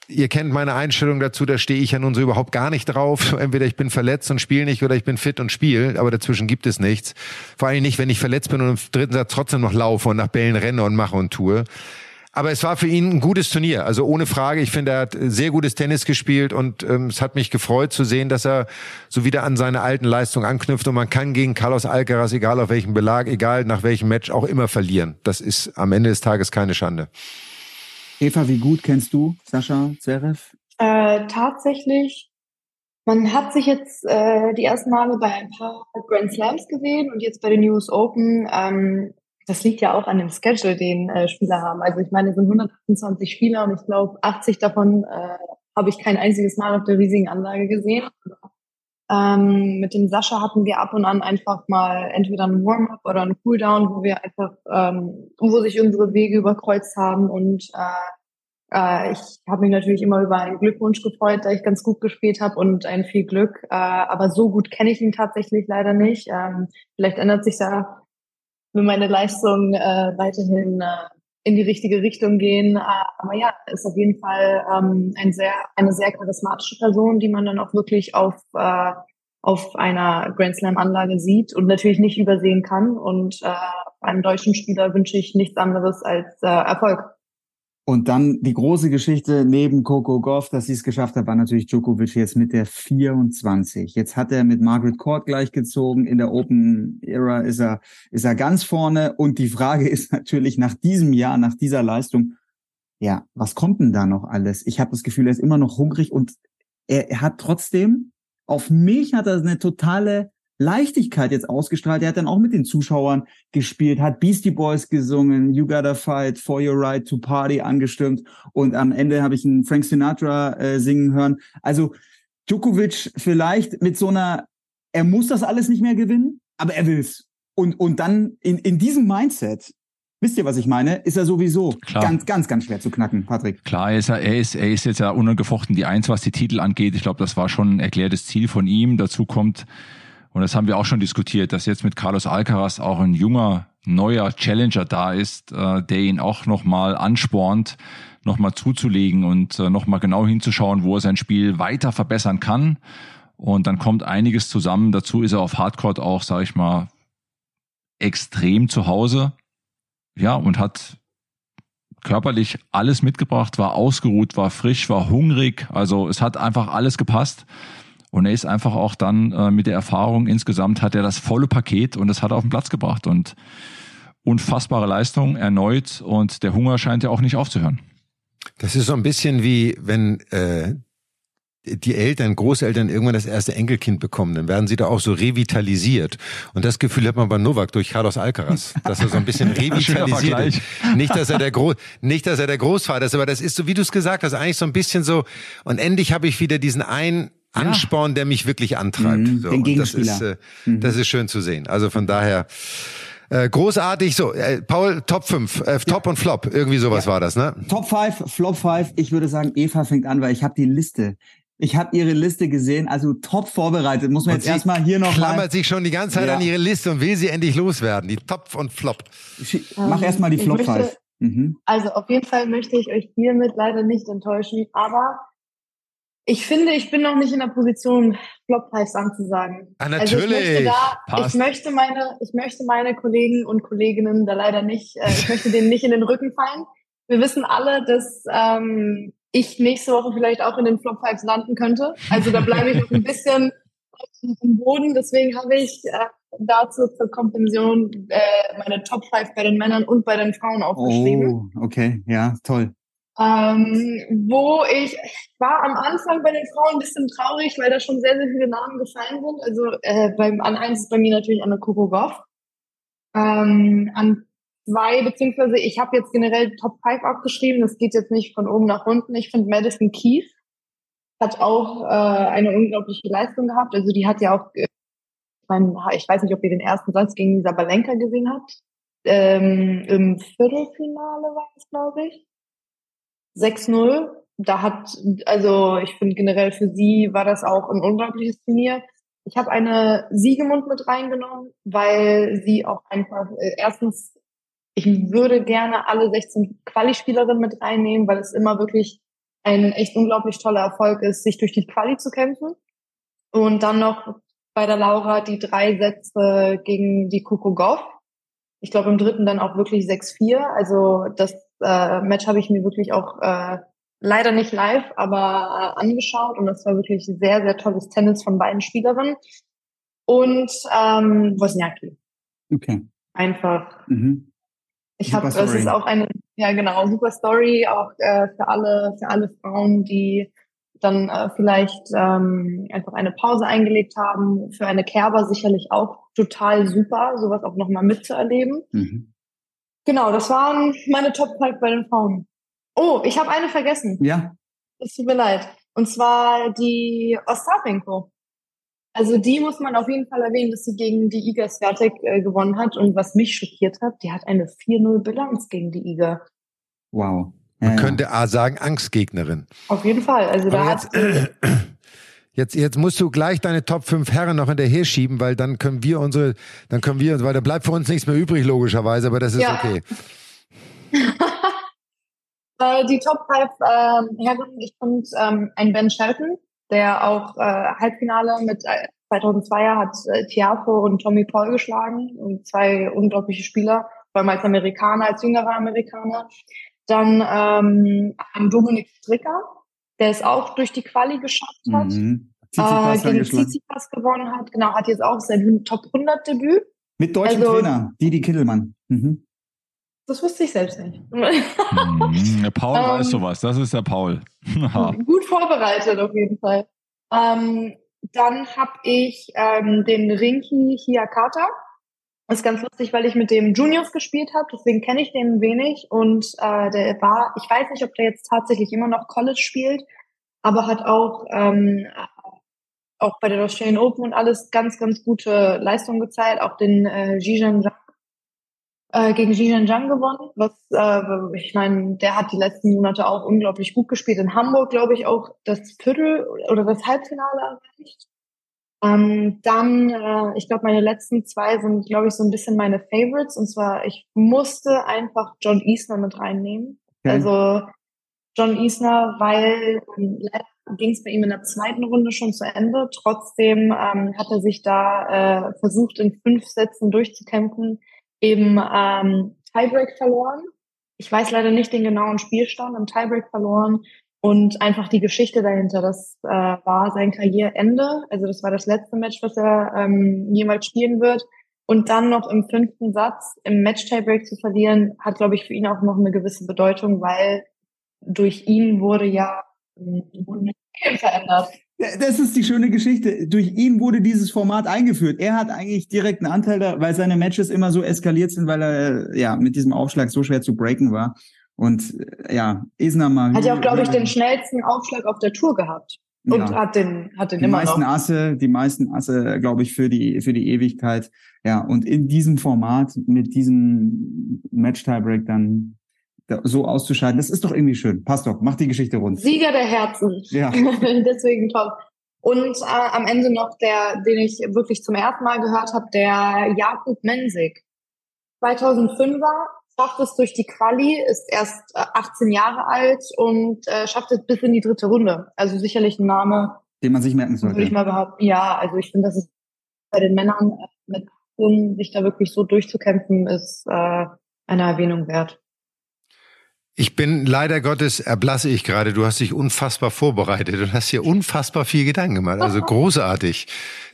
ihr kennt meine Einstellung dazu, da stehe ich ja nun so überhaupt gar nicht drauf. Entweder ich bin verletzt und spiele nicht oder ich bin fit und spiele, aber dazwischen gibt es nichts. Vor allem nicht, wenn ich verletzt bin und im dritten Satz trotzdem noch laufe und nach Bällen renne und mache und tue. Aber es war für ihn ein gutes Turnier. Also ohne Frage. Ich finde, er hat sehr gutes Tennis gespielt und ähm, es hat mich gefreut zu sehen, dass er so wieder an seine alten Leistungen anknüpft. Und man kann gegen Carlos Alcaraz, egal auf welchem Belag, egal nach welchem Match, auch immer verlieren. Das ist am Ende des Tages keine Schande. Eva, wie gut kennst du Sascha Zverev? Äh, tatsächlich, man hat sich jetzt äh, die ersten Male bei ein paar Grand Slams gesehen und jetzt bei den US Open ähm, das liegt ja auch an dem Schedule, den äh, Spieler haben. Also ich meine, es sind 128 Spieler und ich glaube, 80 davon äh, habe ich kein einziges Mal auf der riesigen Anlage gesehen. Ähm, mit dem Sascha hatten wir ab und an einfach mal entweder ein Warm-up oder ein Cooldown, wo wir einfach, ähm, wo sich unsere Wege überkreuzt haben und äh, äh, ich habe mich natürlich immer über einen Glückwunsch gefreut, da ich ganz gut gespielt habe und ein viel Glück. Äh, aber so gut kenne ich ihn tatsächlich leider nicht. Ähm, vielleicht ändert sich da will meine Leistung äh, weiterhin äh, in die richtige Richtung gehen. Äh, aber ja, ist auf jeden Fall ähm, ein sehr, eine sehr charismatische Person, die man dann auch wirklich auf, äh, auf einer Grand Slam-Anlage sieht und natürlich nicht übersehen kann. Und äh, einem deutschen Spieler wünsche ich nichts anderes als äh, Erfolg. Und dann die große Geschichte neben Coco Goff, dass sie es geschafft hat, war natürlich Djokovic jetzt mit der 24. Jetzt hat er mit Margaret Court gleichgezogen. In der Open Era ist er, ist er ganz vorne. Und die Frage ist natürlich nach diesem Jahr, nach dieser Leistung, ja, was kommt denn da noch alles? Ich habe das Gefühl, er ist immer noch hungrig und er, er hat trotzdem, auf mich hat er eine totale Leichtigkeit jetzt ausgestrahlt. Er hat dann auch mit den Zuschauern gespielt, hat Beastie Boys gesungen, You Gotta Fight for Your Right to Party angestimmt und am Ende habe ich einen Frank Sinatra äh, singen hören. Also Djokovic vielleicht mit so einer, er muss das alles nicht mehr gewinnen, aber er will's. Und, und dann in, in diesem Mindset, Wisst ihr, was ich meine? Ist er sowieso Klar. ganz, ganz, ganz schwer zu knacken, Patrick. Klar, er ist, er, ist, er ist jetzt ja unangefochten die Eins, was die Titel angeht. Ich glaube, das war schon ein erklärtes Ziel von ihm. Dazu kommt, und das haben wir auch schon diskutiert, dass jetzt mit Carlos Alcaraz auch ein junger, neuer Challenger da ist, äh, der ihn auch nochmal anspornt, nochmal zuzulegen und äh, nochmal genau hinzuschauen, wo er sein Spiel weiter verbessern kann. Und dann kommt einiges zusammen. Dazu ist er auf Hardcore auch, sage ich mal, extrem zu Hause. Ja, und hat körperlich alles mitgebracht, war ausgeruht, war frisch, war hungrig. Also es hat einfach alles gepasst. Und er ist einfach auch dann äh, mit der Erfahrung insgesamt hat er das volle Paket und das hat er auf den Platz gebracht und unfassbare Leistung erneut und der Hunger scheint ja auch nicht aufzuhören. Das ist so ein bisschen wie wenn äh, die Eltern, Großeltern irgendwann das erste Enkelkind bekommen, dann werden sie da auch so revitalisiert. Und das Gefühl hat man bei Novak durch Carlos Alcaraz, dass er so ein bisschen revitalisiert ist. Nicht, dass er der Groß, nicht, dass er der Großvater ist, aber das ist so, wie du es gesagt hast, eigentlich so ein bisschen so. Und endlich habe ich wieder diesen einen Ansporn, der mich wirklich antreibt. Mhm, so, den und das Gegenspieler. ist, äh, Mhm. das ist schön zu sehen. Also von daher. Äh, großartig, so, äh, Paul, Top 5, äh, Top und Flop, irgendwie sowas war das, ne? Top 5, Flop 5. Ich würde sagen, Eva fängt an, weil ich habe die Liste. Ich habe ihre Liste gesehen, also top vorbereitet. Muss man Und jetzt erstmal hier noch klammert mal, sich schon die ganze Zeit Ja. an ihre Liste und will sie endlich loswerden. Die Top und Flop. Schi- Mach Ähm, erstmal die ich Flop möchte- 5. Mhm. Also auf jeden Fall möchte ich euch hiermit leider nicht enttäuschen, aber ich finde, ich bin noch nicht in der Position, Flop 5 anzusagen. Ah, Also ich möchte natürlich. da, ich möchte meine, ich möchte meine Kollegen und Kolleginnen da leider nicht, äh, ich möchte denen nicht in den Rücken fallen. Wir wissen alle, dass ähm, ich nächste Woche vielleicht auch in den Flop 5 landen könnte. Also da bleibe ich noch ein bisschen auf dem Boden. Deswegen habe ich äh, dazu zur Kompensation äh, meine Top 5 bei den Männern und bei den Frauen aufgeschrieben. Oh, okay, ja, toll. Ähm, wo ich, ich war am Anfang bei den Frauen ein bisschen traurig, weil da schon sehr, sehr viele Namen gefallen sind. Also äh, beim, an eins ist bei mir natürlich Anne Coco Goff. Ähm, an zwei, beziehungsweise ich habe jetzt generell Top 5 abgeschrieben. Das geht jetzt nicht von oben nach unten. Ich finde Madison Keith hat auch äh, eine unglaubliche Leistung gehabt. Also die hat ja auch, äh, ich, mein, ich weiß nicht, ob ihr den ersten Satz gegen Sabalenka gesehen habt. Ähm, Im Viertelfinale war es, glaube ich. 6-0. Da hat, also ich finde generell für sie war das auch ein unglaubliches Turnier. Ich habe eine Siegemund mit reingenommen, weil sie auch einfach, äh, erstens, ich würde gerne alle 16 Quali-Spielerinnen mit reinnehmen, weil es immer wirklich ein echt unglaublich toller Erfolg ist, sich durch die Quali zu kämpfen. Und dann noch bei der Laura die drei Sätze gegen die Coco Goff. Ich glaube im dritten dann auch wirklich 6-4. Also das äh, Match habe ich mir wirklich auch äh, leider nicht live, aber äh, angeschaut und das war wirklich sehr, sehr tolles Tennis von beiden Spielerinnen. Und ähm, Wozniacki. Okay. Einfach. Mhm. Ich habe, es ist auch eine, ja genau, super Story, auch äh, für alle, für alle Frauen, die dann äh, vielleicht ähm, einfach eine Pause eingelegt haben. Für eine Kerber sicherlich auch total super, sowas auch nochmal mitzuerleben. Mhm. Genau, das waren meine Top 5 bei den Frauen. Oh, ich habe eine vergessen. Ja, Es tut mir leid. Und zwar die Ostapenko. Also die muss man auf jeden Fall erwähnen, dass sie gegen die Iga Swiatek äh, gewonnen hat. Und was mich schockiert hat, die hat eine 4-0 Bilanz gegen die Iga. wow. Man ja. könnte A sagen, Angstgegnerin. Auf jeden Fall. Also da Aber hat jetzt, jetzt, jetzt musst du gleich deine Top 5 Herren noch hinterher schieben, weil dann können wir unsere, dann können wir, weil da bleibt für uns nichts mehr übrig, logischerweise, aber das ist Ja. okay. äh, die Top 5 ähm, Herren, ich finde ähm, ein Ben Shelton, der auch äh, Halbfinale mit äh, 2002er hat äh, Tiafo und Tommy Paul geschlagen. Und zwei unglaubliche Spieler, vor allem als Amerikaner, als jüngerer Amerikaner. Dann ähm, ein Dominik Stricker, der es auch durch die Quali geschafft hat. Mhm. Äh, Tsitsipas gegen angeschlagen. Tsitsipas gewonnen hat. Genau, hat jetzt auch sein Top 100 Debüt. Mit deutschem Also- Trainer, Didi Kittelmann. Mhm. Das wusste ich selbst nicht. Mhm. Der Paul Ähm, weiß sowas. Das ist der Paul. Gut vorbereitet auf jeden Fall. Ähm, dann habe ich ähm, den Rinki Hiakata. Das ist ganz lustig, weil ich mit dem Juniors gespielt habe, deswegen kenne ich den wenig. Und äh, der war, ich weiß nicht, ob der jetzt tatsächlich immer noch College spielt, aber hat auch ähm, auch bei der Australian Open und alles ganz, ganz gute Leistungen gezeigt. Auch den äh, Zhang äh, gegen Zhejiang Zhang gewonnen. Was äh, ich meine, der hat die letzten Monate auch unglaublich gut gespielt. In Hamburg, glaube ich, auch das Viertel oder das Halbfinale erreicht. Ähm, dann, äh, ich glaube, meine letzten zwei sind, glaube ich, so ein bisschen meine Favorites. Und zwar, ich musste einfach John Isner mit reinnehmen. Okay. Also John Isner, weil ähm, leider ging es bei ihm in der zweiten Runde schon zu Ende. Trotzdem ähm, hat er sich da äh, versucht, in fünf Sätzen durchzukämpfen, eben ähm, Tiebreak verloren. Ich weiß leider nicht den genauen Spielstand, im Tiebreak verloren und einfach die Geschichte dahinter. Das äh, war sein Karriereende. Also das war das letzte Match, was er ähm, jemals spielen wird. Und dann noch im fünften Satz im Match-Tiebreak zu verlieren, hat, glaube ich, für ihn auch noch eine gewisse Bedeutung, weil durch ihn wurde ja verändert. Das ist die schöne Geschichte. Durch ihn wurde dieses Format eingeführt. Er hat eigentlich direkt einen Anteil da, weil seine Matches immer so eskaliert sind, weil er ja mit diesem Aufschlag so schwer zu breaken war. Und ja, Isner mal. Hat ja auch, glaube ich, den schnellsten Aufschlag auf der Tour gehabt. Und ja. hat den, hat den die immer meisten noch. Asse, die meisten Asse, glaube ich, für die, für die Ewigkeit. Ja, und in diesem Format, mit diesem Match-Tiebreak dann so auszuscheiden, das ist doch irgendwie schön. Passt doch, macht die Geschichte rund. Sieger der Herzen. Ja. Deswegen top. Und äh, am Ende noch der, den ich wirklich zum ersten Mal gehört habe, der Jakub Mensig. 2005er, schafft es durch die Quali, ist erst äh, 18 Jahre alt und äh, schafft es bis in die dritte Runde. Also sicherlich ein Name, Den man sich merken sollte. würde ich mal behaupten. Ja, also ich finde, dass es bei den Männern äh, mit 18 sich da wirklich so durchzukämpfen, ist äh, eine Erwähnung wert. Ich bin leider Gottes erblasse ich gerade. Du hast dich unfassbar vorbereitet und hast hier unfassbar viel Gedanken gemacht. Also großartig.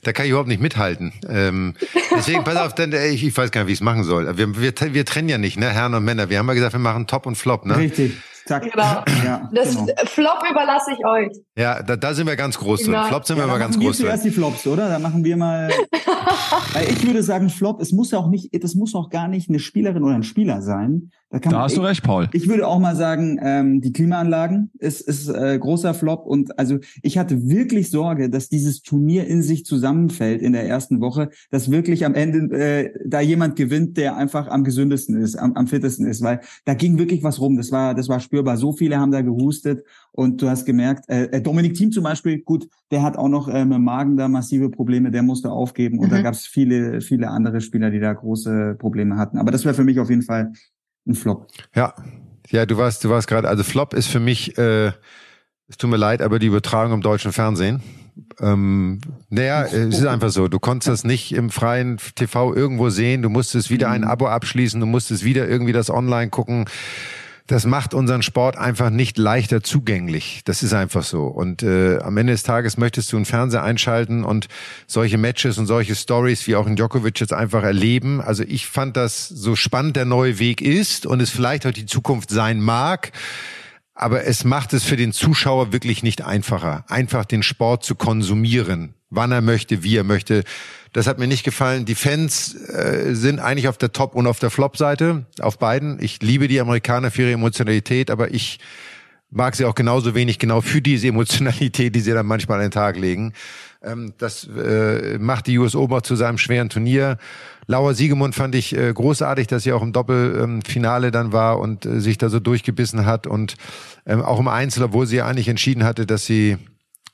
Da kann ich überhaupt nicht mithalten. Ähm, deswegen, pass auf, denn, äh, ich, ich weiß gar nicht, wie ich es machen soll. Wir, wir, wir trennen ja nicht, ne, Herren und Männer. Wir haben ja gesagt, wir machen Top und Flop, ne? Richtig. Zack. Genau. Ja, Das genau. Flop überlasse ich euch. Ja, da, da sind wir ganz groß drin. Ja. Flop sind wir Ja, mal dann ganz wir groß drin. zuerst die Flops, oder? Dann machen wir mal. Weil ich würde sagen, Flop, es muss ja auch nicht, das muss auch gar nicht eine Spielerin oder ein Spieler sein. Da, kann Da man, hast du recht, Paul. Ich würde auch mal sagen, ähm, die Klimaanlagen ist, ist äh, großer Flop und also ich hatte wirklich Sorge, dass dieses Turnier in sich zusammenfällt in der ersten Woche, dass wirklich am Ende äh, da jemand gewinnt, der einfach am gesündesten ist, am, am fittesten ist, weil da ging wirklich was rum. Das war, das war spürbar. So viele haben da gehustet und du hast gemerkt, äh, äh, Dominik Thiem zum Beispiel, gut, der hat auch noch äh, mit dem Magen da massive Probleme, der musste aufgeben und da Mhm. gab es viele, viele andere Spieler, die da große Probleme hatten. Aber das wäre für mich auf jeden Fall ein Flop. Ja, ja, du warst, du warst gerade. Also Flop ist für mich. Äh, es tut mir leid, aber die Übertragung im deutschen Fernsehen. Ähm, naja, es ist einfach so. Du konntest das nicht im freien TV irgendwo sehen. Du musstest wieder ein Abo abschließen. Du musstest wieder irgendwie das online gucken. Das macht unseren Sport einfach nicht leichter zugänglich. Das ist einfach so. Und äh, am Ende des Tages möchtest du einen Fernseher einschalten und solche Matches und solche Stories wie auch in Djokovic jetzt einfach erleben. Also ich fand das so spannend der neue Weg ist und es vielleicht auch die Zukunft sein mag. Aber es macht es für den Zuschauer wirklich nicht einfacher, einfach den Sport zu konsumieren, wann er möchte, wie er möchte. Das hat mir nicht gefallen. Die Fans äh, sind eigentlich auf der Top- und auf der Flop-Seite, auf beiden. Ich liebe die Amerikaner für ihre Emotionalität, aber ich mag sie auch genauso wenig genau für diese Emotionalität, die sie dann manchmal an den Tag legen. Ähm, das äh, macht die US auch zu seinem schweren Turnier. Laura Siegemund fand ich äh, großartig, dass sie auch im Doppelfinale dann war und äh, sich da so durchgebissen hat und ähm, auch im Einzel, obwohl sie ja eigentlich entschieden hatte, dass sie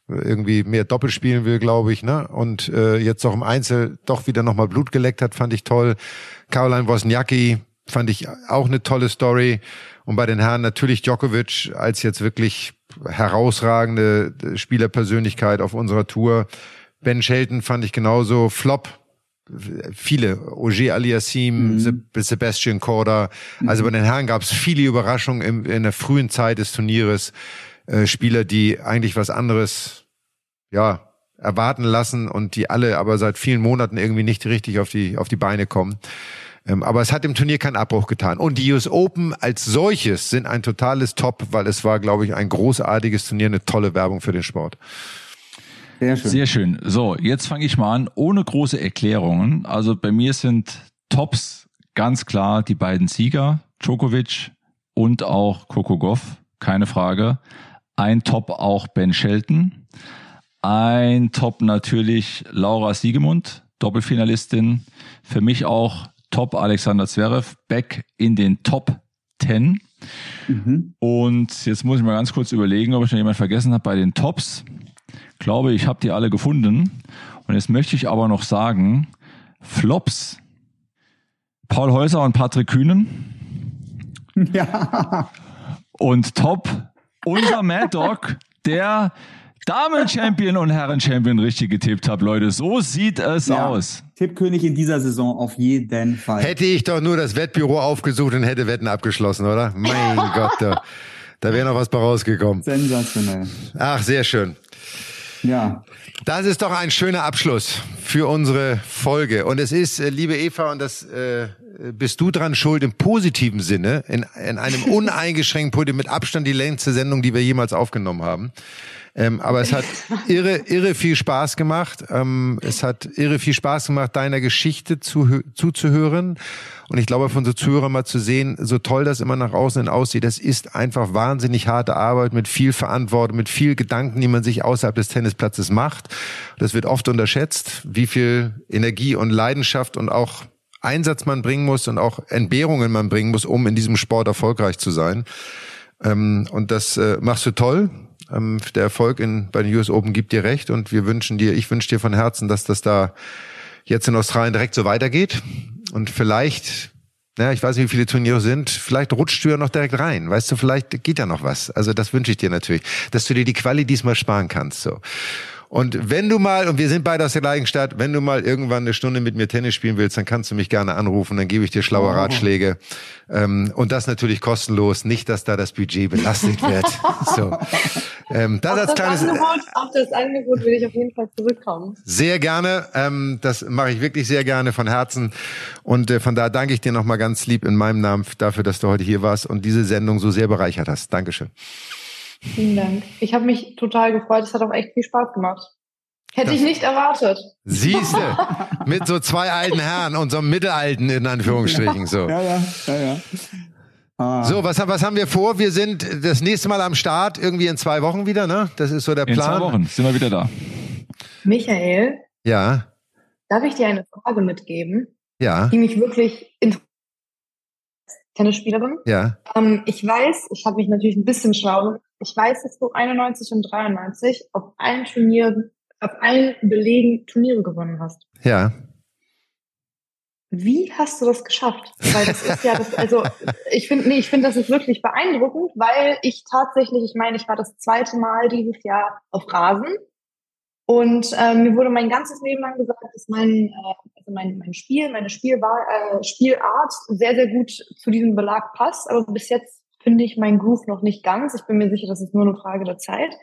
irgendwie mehr Doppel spielen will, glaube ich, ne? Und äh, jetzt auch im Einzel doch wieder nochmal Blut geleckt hat, fand ich toll. Caroline Wozniacki fand ich auch eine tolle Story. Und bei den Herren natürlich Djokovic als jetzt wirklich herausragende Spielerpersönlichkeit auf unserer Tour. Ben Shelton fand ich genauso. Flop, viele. Ogier Aliassim, Mhm. Se Sebastian Korda. Also bei den Herren gab es viele Überraschungen im, in der frühen Zeit des Turnieres. Äh, Spieler, die eigentlich was anderes, ja, erwarten lassen und die alle aber seit vielen Monaten irgendwie nicht richtig auf die, auf die Beine kommen. Ähm, aber es hat dem Turnier keinen Abbruch getan. Und die US Open als solches sind ein totales Top, weil es war, glaube ich, ein großartiges Turnier, eine tolle Werbung für den Sport. Sehr schön. Sehr schön. So, jetzt fange ich mal an, ohne große Erklärungen. Also bei mir sind Tops ganz klar die beiden Sieger, Djokovic und auch Coco Goff, keine Frage. Ein Top auch Ben Shelton. Ein Top natürlich Laura Siegemund, Doppelfinalistin. Für mich auch Top Alexander Zverev, back in den Top 10. Mhm. Und jetzt muss ich mal ganz kurz überlegen, ob ich noch jemand vergessen habe bei den Tops. Ich glaube, ich habe die alle gefunden. Und jetzt möchte ich aber noch sagen, Flops. Paul Häuser und Patrick Kühnen. Ja. Und Top, unser Mad Dog, der Damen-Champion und Herren-Champion richtig getippt hat, Leute. So sieht es Ja. aus. Tippkönig in dieser Saison auf jeden Fall. Hätte ich doch nur das Wettbüro aufgesucht und hätte Wetten abgeschlossen, oder? Mein Gott, da, da wäre noch was bei rausgekommen. Sensationell. Ach, sehr schön. Ja. Das ist doch ein schöner Abschluss für unsere Folge. Und es ist, äh, liebe Eva, und das äh, äh, bist du dran schuld im positiven Sinne, in, in einem uneingeschränkten Podium mit Abstand die längste Sendung, die wir jemals aufgenommen haben. Ähm, aber es hat irre, irre viel Spaß gemacht. Ähm, es hat irre viel Spaß gemacht, deiner Geschichte zu, zuzuhören. Und ich glaube, von so Zuhörern mal zu sehen, so toll das immer nach außen hin aussieht, das ist einfach wahnsinnig harte Arbeit mit viel Verantwortung, mit viel Gedanken, die man sich außerhalb des Tennisplatzes macht. Das wird oft unterschätzt, wie viel Energie und Leidenschaft und auch Einsatz man bringen muss und auch Entbehrungen man bringen muss, um in diesem Sport erfolgreich zu sein. Ähm, und das äh, machst du toll. Ähm, der Erfolg in, bei den US Open gibt dir recht und wir wünschen dir, ich wünsche dir von Herzen, dass das da jetzt in Australien direkt so weitergeht und vielleicht, naja, ich weiß nicht, wie viele Turniere sind, vielleicht rutscht du ja noch direkt rein, weißt du, vielleicht geht da noch was. Also das wünsche ich dir natürlich, dass du dir die Quali diesmal sparen kannst, so. Und wenn du mal, und wir sind beide aus der gleichen Stadt, wenn du mal irgendwann eine Stunde mit mir Tennis spielen willst, dann kannst du mich gerne anrufen, dann gebe ich dir schlaue oh. Ratschläge. Ähm, und das natürlich kostenlos, nicht, dass da das Budget belastet wird. so. Ähm, das auf, das kleines, Angebot, auf das Angebot will ich auf jeden Fall zurückkommen. Sehr gerne. Ähm, das mache ich wirklich sehr gerne von Herzen. Und äh, von da danke ich dir nochmal ganz lieb in meinem Namen dafür, dass du heute hier warst und diese Sendung so sehr bereichert hast. Dankeschön. Vielen Dank. Ich habe mich total gefreut. Es hat auch echt viel Spaß gemacht. Hätte das ich nicht erwartet. Siehste, mit so zwei alten Herren und so einem Mittelalten in Anführungsstrichen. So. Ja, ja, ja, ja. Ah. So, was, was haben wir vor? Wir sind das nächste Mal am Start, irgendwie in zwei Wochen wieder, ne? Das ist so der Plan. In zwei Wochen sind wir wieder da. Michael? Ja. Darf ich dir eine Frage mitgeben? Ja. Die mich wirklich interessiert. Tennisspielerin. Ja. Ähm, ich weiß, ich habe mich natürlich ein bisschen schlau. Ich weiß, dass du 91 und 93 auf allen Turnieren, auf allen Belegen Turniere gewonnen hast. Ja. Wie hast du das geschafft? Weil das ist ja das, also ich finde, nee, ich finde, das ist wirklich beeindruckend, weil ich tatsächlich, ich meine, ich war das zweite Mal dieses Jahr auf Rasen und äh, mir wurde mein ganzes Leben lang gesagt, dass mein, äh, also mein, mein Spiel, meine Spielwahl, äh, Spielart sehr, sehr gut zu diesem Belag passt. Aber bis jetzt finde ich mein Groove noch nicht ganz. Ich bin mir sicher, das ist nur eine Frage der Zeit.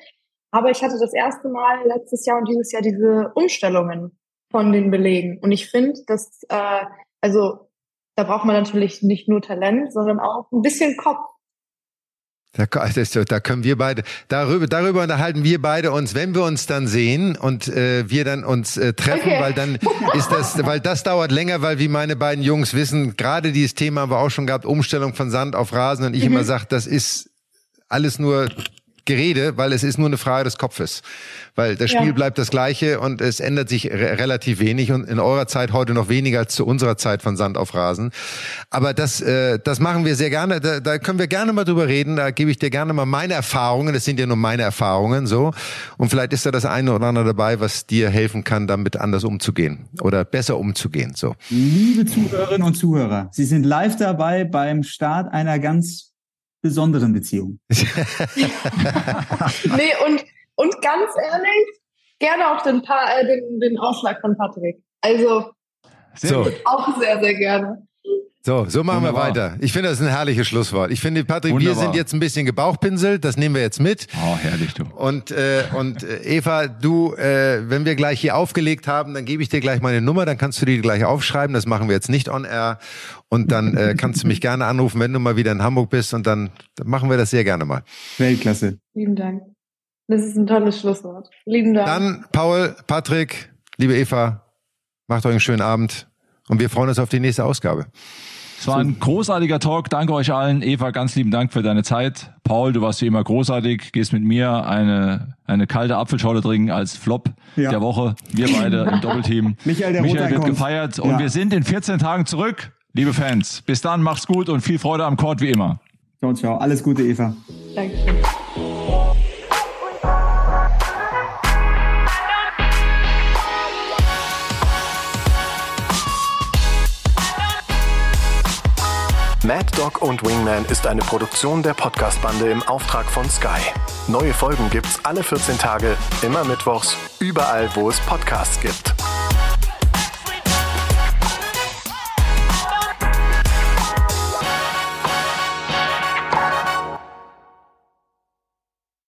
Aber ich hatte das erste Mal letztes Jahr und dieses Jahr diese Umstellungen von den Belegen. Und ich finde, dass, äh, also da braucht man natürlich nicht nur Talent, sondern auch ein bisschen Kopf. Da, da können wir beide, darüber, darüber unterhalten wir beide uns, wenn wir uns dann sehen und äh, wir dann uns äh, treffen, okay. weil dann ist das, weil das dauert länger, weil wie meine beiden Jungs wissen, gerade dieses Thema haben wir auch schon gehabt, Umstellung von Sand auf Rasen und ich mhm. immer sage, das ist alles nur Gerede, weil es ist nur eine Frage des Kopfes. Weil das Spiel ja. bleibt das gleiche und es ändert sich re relativ wenig und in eurer Zeit heute noch weniger als zu unserer Zeit von Sand auf Rasen. Aber das, äh, das machen wir sehr gerne. Da, da können wir gerne mal drüber reden. Da gebe ich dir gerne mal meine Erfahrungen. Das sind ja nur meine Erfahrungen so. Und vielleicht ist da das eine oder andere dabei, was dir helfen kann, damit anders umzugehen oder besser umzugehen. So. Liebe Zuhörerinnen und Zuhörer, Sie sind live dabei beim Start einer ganz besonderen Beziehung. nee, und, und ganz ehrlich, gerne auch den, pa äh, den, den Aufschlag von Patrick. Also so. auch sehr, sehr gerne. So, so machen Wunderbar. wir weiter. Ich finde, das ist ein herrliches Schlusswort. Ich finde, Patrick, Wunderbar. wir sind jetzt ein bisschen gebauchpinselt, das nehmen wir jetzt mit. Oh, herrlich, du. Und, äh, und äh, Eva, du, äh, wenn wir gleich hier aufgelegt haben, dann gebe ich dir gleich meine Nummer, dann kannst du die gleich aufschreiben. Das machen wir jetzt nicht on air. Und dann äh, kannst du mich gerne anrufen, wenn du mal wieder in Hamburg bist. Und dann, dann machen wir das sehr gerne mal. Weltklasse. Lieben Dank. Das ist ein tolles Schlusswort. Lieben Dank. Dann, Paul, Patrick, liebe Eva, macht euch einen schönen Abend. Und wir freuen uns auf die nächste Ausgabe. Es war ein großartiger Talk. Danke euch allen. Eva, ganz lieben Dank für deine Zeit. Paul, du warst wie immer großartig. Gehst mit mir eine, eine kalte Apfelschorle trinken als Flop ja. der Woche. Wir beide im Doppelteam. Michael, der Michael wird gefeiert. Und ja. wir sind in 14 Tagen zurück. Liebe Fans, bis dann, macht's gut und viel Freude am Court wie immer. Ciao, ciao. Alles Gute, Eva. Dankeschön. Mad Dog und Wingman ist eine Produktion der Podcast-Bande im Auftrag von Sky. Neue Folgen gibt's alle 14 Tage, immer mittwochs, überall, wo es Podcasts gibt.